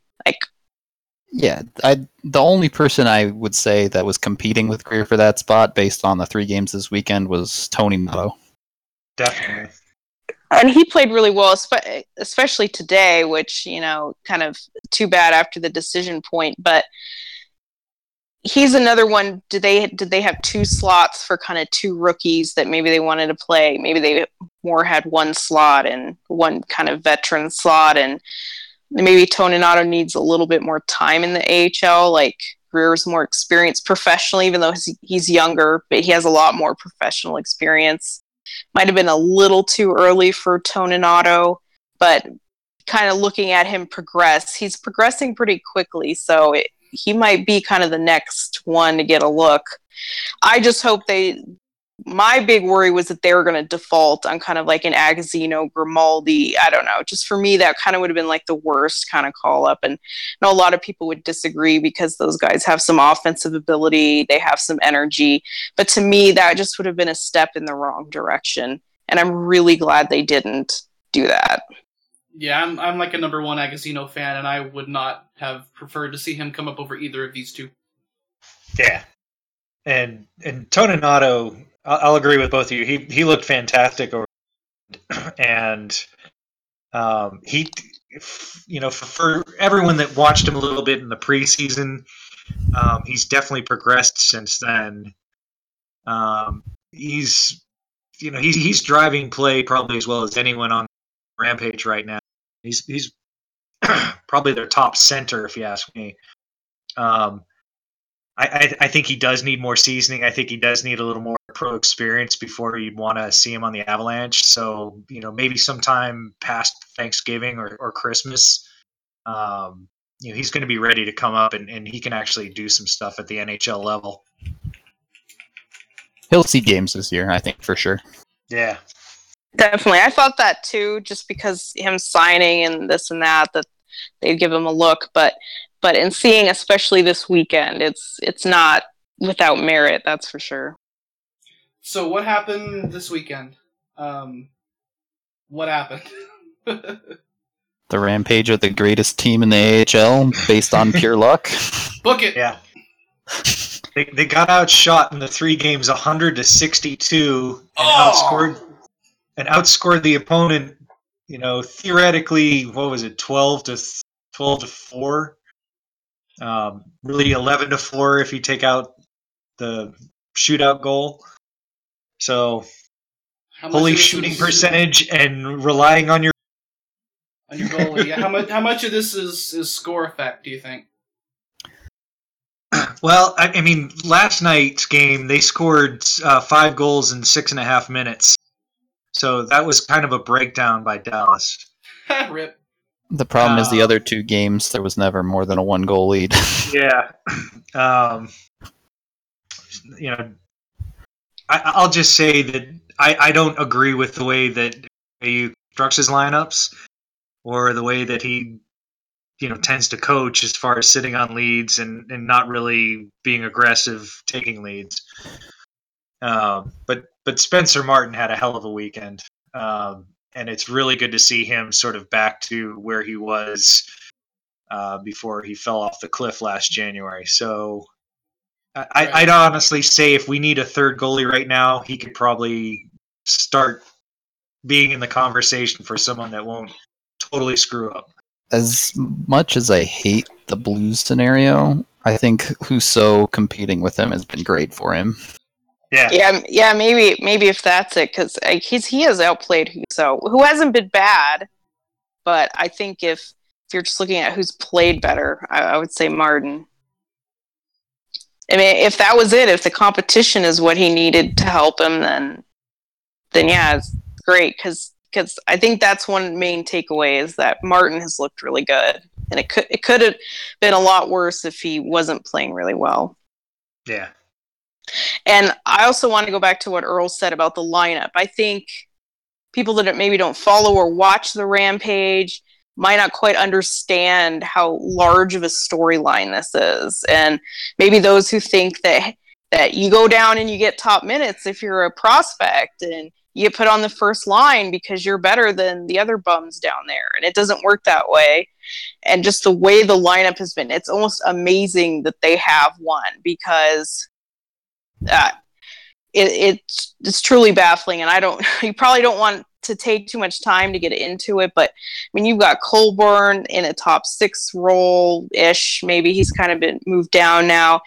Like, Yeah, I the only person I would say that was competing with Greer for that spot based on the three games this weekend was Toninato. Definitely. and he played really well, especially today, which you know, kind of too bad after the decision point, but he's another one. Did they did they have two slots for kind of two rookies that maybe they wanted to play? Maybe they more had one slot and one kind of veteran slot, and maybe Toninato needs a little bit more time in the AHL. Like Greer's more experienced professionally, even though he's, younger, but he has a lot more professional experience. Might have been a little too early for Toninato, but kind of looking at him progress, he's progressing pretty quickly. So it, he might be kind of the next one to get a look. I just hope they. My big worry was that they were going to default on kind of like an Agozzino, Grimaldi. I don't know. Just for me, that kind of would have been like the worst kind of call up. And I know a lot of people would disagree because those guys have some offensive ability, they have some energy. But to me, that just would have been a step in the wrong direction. And I'm really glad they didn't do that. Yeah, I'm I'm like a number one Agozzino fan, and I would not have preferred to see him come up over either of these two. Yeah. And and Toninato, I'll, I'll agree with both of you. He he looked fantastic, over, and um, he, you know, for, for everyone that watched him a little bit in the preseason, um, he's definitely progressed since then. Um, he's, you know, he's he's driving play probably as well as anyone on Rampage right now. He's he's probably their top center, if you ask me. Um, I, I, I think he does need more seasoning. I think he does need a little more pro experience before you'd want to see him on the Avalanche. So you know maybe sometime past Thanksgiving or, or Christmas, um, you know he's going to be ready to come up and, and he can actually do some stuff at the NHL level. He'll see games this year, I think for sure. Yeah, Definitely. I thought that too, just because him signing and this and that, that they'd give him a look. But but in seeing especially this weekend, it's it's not without merit, that's for sure. So what happened this weekend? Um, what happened? The Rampage of the greatest team in the AHL based on pure luck. Book it. yeah. They, they got outshot in the three games, hundred to sixty-two, and Oh! outscored and outscored the opponent. You know, theoretically, what was it, twelve to twelve to four? Um, really, eleven to four if you take out the shootout goal. So, How holy shooting is- percentage and relying on your on your goalie. Yeah, how much? How much of this is is score effect? Do you think? Well, I, I mean, last night's game they scored uh, five goals in six and a half minutes, so that was kind of a breakdown by Dallas. Rip. The problem is the Uh, other two games there was never more than a one goal lead. Yeah, um, you know, I, I'll just say that I, I don't agree with the way that he constructs his lineups or the way that he, you know, tends to coach as far as sitting on leads and, and not really being aggressive taking leads. Um, but but Spencer Martin had a hell of a weekend, um, and it's really good to see him sort of back to where he was uh, before he fell off the cliff last January. So I. I'd honestly say if we need a third goalie right now, he could probably start being in the conversation for someone that won't totally screw up. As much as I hate the Blues scenario, I think Husso competing with him has been great for him. Yeah. Yeah, yeah, maybe maybe if that's it, because he's he has outplayed Husso, who hasn't been bad, but I think if if you're just looking at who's played better, I, I would say Martin. I mean, if that was it, if the competition is what he needed to help him, then then yeah, it's great because because I think that's one main takeaway is that Martin has looked really good, and it could it could have been a lot worse if he wasn't playing really well. Yeah. And I also want to go back to what Earl said about the lineup. I think people that maybe don't follow or watch the Rampage might not quite understand how large of a storyline this is. And maybe those who think that that you go down and you get top minutes if you're a prospect and you put on the first line because you're better than the other bums down there. And it doesn't work that way. And just the way the lineup has been, it's almost amazing that they have won because uh, it, it's it's truly baffling, and I don't. You probably don't want to take too much time to get into it, but I mean, you've got Colburn in a top six role ish. Maybe he's kind of been moved down now.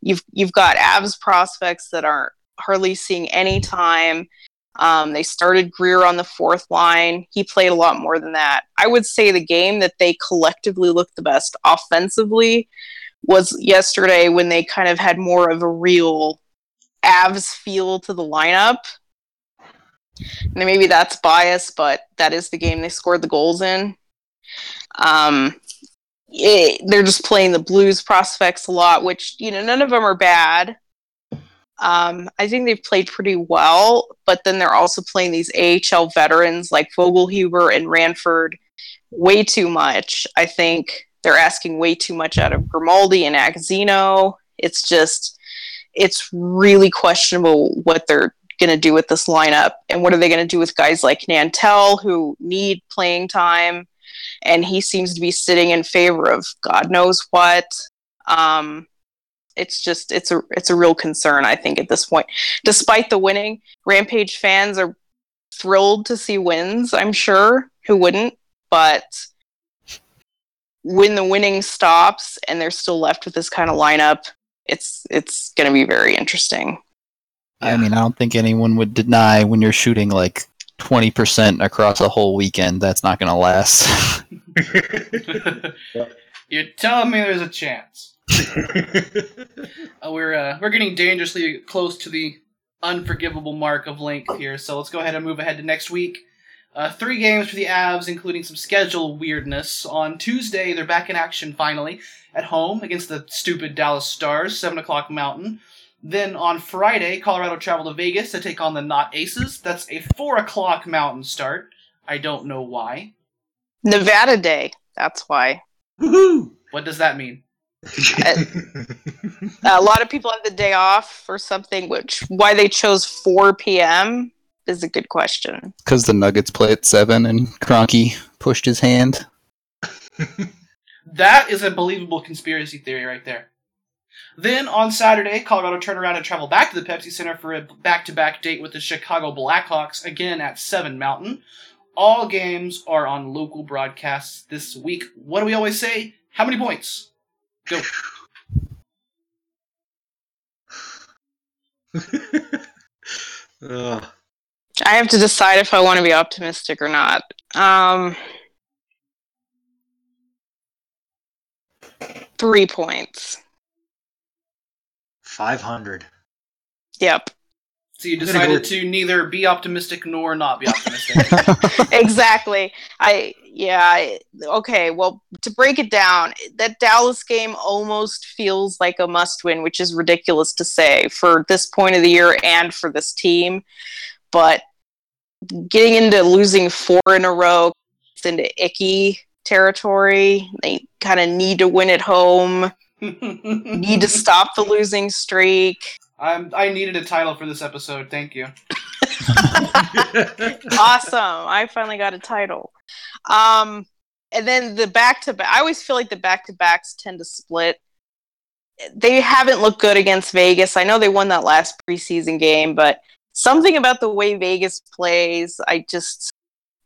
You've you've got Avs prospects that aren't hardly seeing any time. Um, they started Greer on the fourth line. He played a lot more than that. I would say the game that they collectively looked the best offensively was yesterday when they kind of had more of a real Avs feel to the lineup. And maybe that's bias, but that is the game they scored the goals in. Um, it, they're just playing the Blues prospects a lot, which you know none of them are bad. Um, I think they've played pretty well, but then they're also playing these AHL veterans like Vogelhuber and Ranford way too much. I think they're asking way too much out of Grimaldi and Agozzino. It's just it's really questionable what they're going to do with this lineup. And what are they going to do with guys like Nantel who need playing time? And he seems to be sitting in favor of God knows what. Um, it's just it's a it's a real concern I think at this point. Despite the winning Rampage fans are thrilled to see wins I'm sure. Who wouldn't? But when the winning stops and they're still left with this kind of lineup it's it's going to be very interesting. I mean, I don't think anyone would deny when you're shooting like 20% across a whole weekend, that's not going to last. You're telling me there's a chance. Uh, we're uh, we're getting dangerously close to the unforgivable mark of length here, so let's go ahead and move ahead to next week. Uh, three games for the Avs, including some schedule weirdness. On Tuesday, they're back in action finally at home against the stupid Dallas Stars, seven o'clock Mountain. Then on Friday, Colorado travel to Vegas to take on the Not Aces. That's a four o'clock Mountain start. I don't know why. Nevada Day, that's why. Woohoo! What does that mean? a lot of people have the day off or something, which why they chose 4 p.m. is a good question. Because the Nuggets play at 7 and Kroenke pushed his hand. That is a believable conspiracy theory right there. Then on Saturday, Colorado turn around and travel back to the Pepsi Center for a back to back date with the Chicago Blackhawks, again at 7 Mountain. All games are on local broadcasts this week. What do we always say? How many points? Go. Ugh. I have to decide if I want to be optimistic or not. Um, three points. 500. Yep. So you I'm gonna go decided to neither be optimistic nor not be optimistic. exactly. I yeah. I- Okay. Well, to break it down, that Dallas game almost feels like a must-win, which is ridiculous to say for this point of the year and for this team. But getting into losing four in a row, it's into icky territory. They kind of need to win at home. Need to stop the losing streak. I'm, I needed a title for this episode. Thank you. awesome. I finally got a title. Um, and then the back to back, I always feel like the back to backs tend to split. they haven't looked good against Vegas. I know they won that last preseason game, but something about the way Vegas plays, I just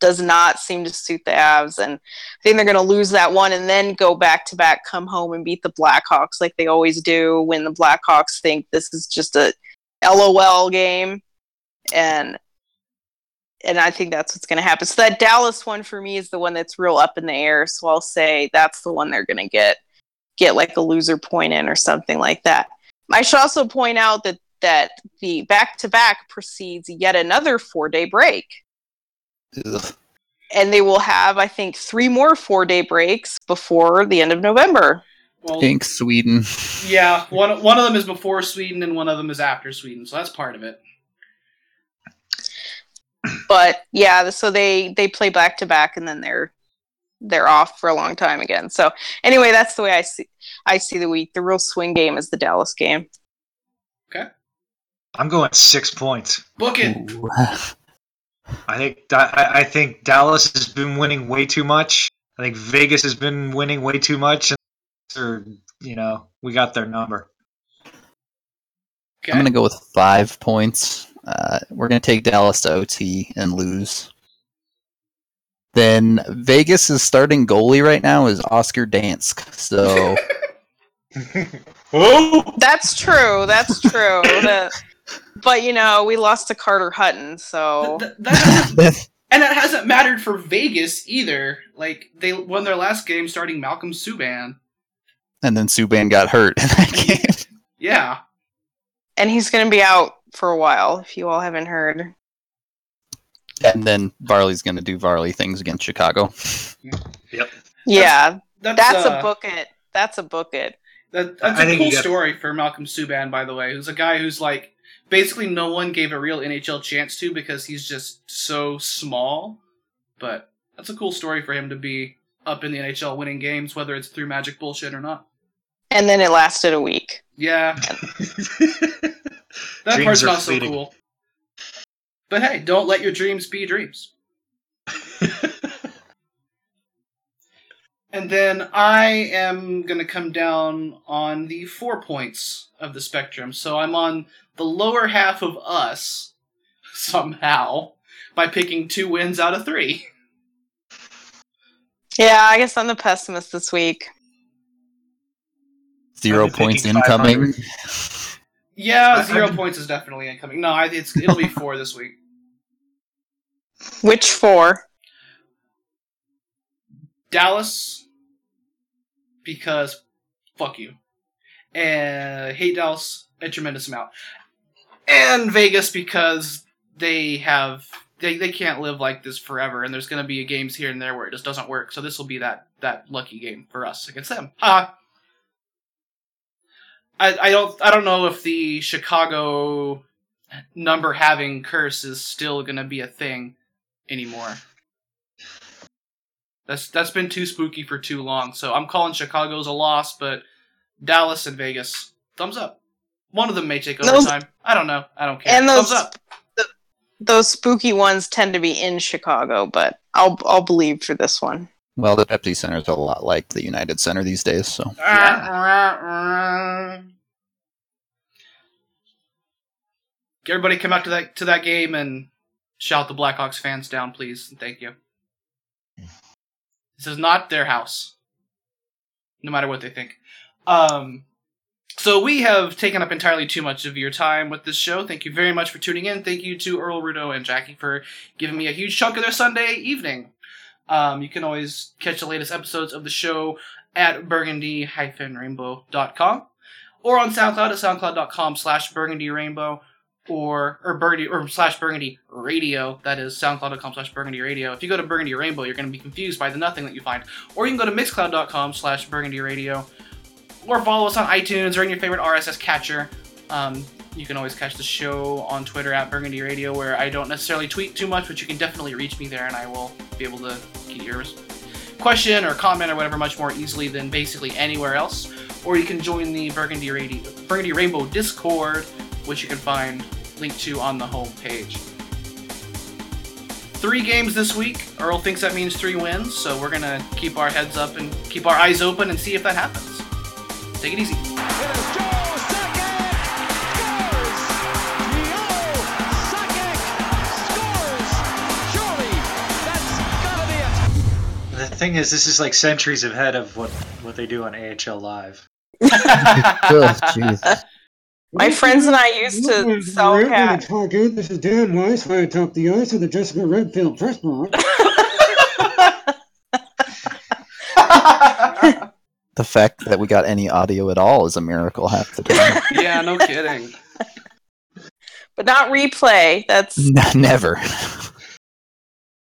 does not seem to suit the Avs. And I think they're going to lose that one and then go back to back, come home and beat the Blackhawks like they always do when the Blackhawks think this is just a LOL game. And and I think that's what's going to happen. So that Dallas one for me is the one that's real up in the air. So I'll say that's the one they're going to get get like a loser point in or something like that. I should also point out that that the back to back precedes yet another four day break. Ugh. And they will have, I think, three more four day breaks before the end of November. Well, Pink Sweden. yeah, one one of them is before Sweden and one of them is after Sweden, so that's part of it. But yeah, so they they play back to back and then they're they're off for a long time again. So anyway, that's the way I see I see the week. The real swing game is the Dallas game. I'm going six points. Book it. I think I I think Dallas has been winning way too much. I think Vegas has been winning way too much, and or you know we got their number. Okay. I'm gonna go with five points. Uh, we're gonna take Dallas to OT and lose. Then Vegas' starting goalie right now is Oscar Dansk. So oh, That's true. That's true. The- but you know, we lost to Carter Hutton, so Th- th- that hasn't- and that hasn't mattered for Vegas either. Like they won their last game starting Malcolm Subban. and then Subban got hurt in that game. Yeah. and he's going to be out for a while if you all haven't heard. And then Varley's gonna do Varley things against Chicago. Yep. Yeah, That's, that's uh, a book it. That's a book it. That, that's I a cool story for Malcolm Subban, by the way, who's a guy who's like basically no one gave a real NHL chance to because he's just so small. But that's a cool story for him to be up in the NHL winning games, whether it's through magic bullshit or not. And then it lasted a week. Yeah, that Dreams part's not so cool. But hey, don't let your dreams be dreams. And then I am going to come down on the four points of the spectrum. So I'm on the lower half of us somehow by picking two wins out of three. Yeah, I guess I'm the pessimist this week. Zero points incoming. Yeah, zero points is definitely incoming. No, I, it's it'll be four this week. Which four? Dallas because fuck you. And hate Dallas a tremendous amount. And Vegas because they have they, they can't live like this forever and there's gonna be games here and there where it just doesn't work. So this will be that that lucky game for us against them. Uh I, I don't I don't know if the Chicago number having curse is still gonna be a thing anymore. That's that's been too spooky for too long. So I'm calling Chicago's a loss, but Dallas and Vegas, thumbs up. One of them may take Those- overtime. I don't know. I don't care. And those thumbs up. those spooky ones tend to be in Chicago, but I'll I'll believe for this one. Well, the Pepsi Center is a lot like the United Center these days. So Yeah. Everybody come out to that to that game and shout the Blackhawks fans down, please. Thank you. This is not their house. No matter what they think. Um so we have taken up entirely too much of your time with this show. Thank you very much for tuning in. Thank you to Earl Rudo and Jackie for giving me a huge chunk of their Sunday evening. Um, you can always catch the latest episodes of the show at burgundy-rainbow.com or on SoundCloud at soundcloud.com slash burgundyrainbow or or burgundy or slash burgundy radio. That is soundcloud.com slash burgundy radio. If you go to burgundy rainbow, you're going to be confused by the nothing that you find. Or you can go to mixcloud.com slash burgundy radio or follow us on iTunes or in your favorite RSS catcher. Um, you can always catch the show on Twitter at Burgundy Radio, where I don't necessarily tweet too much, but you can definitely reach me there, and I will be able to get your question or comment or whatever much more easily than basically anywhere else. Or you can join the Burgundy Radio, Burgundy Rainbow Discord, which you can find linked to on the home page. Three games this week. Earl thinks that means three wins, so we're going to keep our heads up and keep our eyes open and see if that happens. Take it easy. the thing is, this is like centuries ahead of what what they do on AHL Live. oh, Jesus. My friends and I used to sell We're talk out. This is Dan Weiss via Top the Ice of the Jessica Redfield press box. The fact that we got any audio at all is a miracle half the time. yeah, no kidding. but not replay. That's N- Never.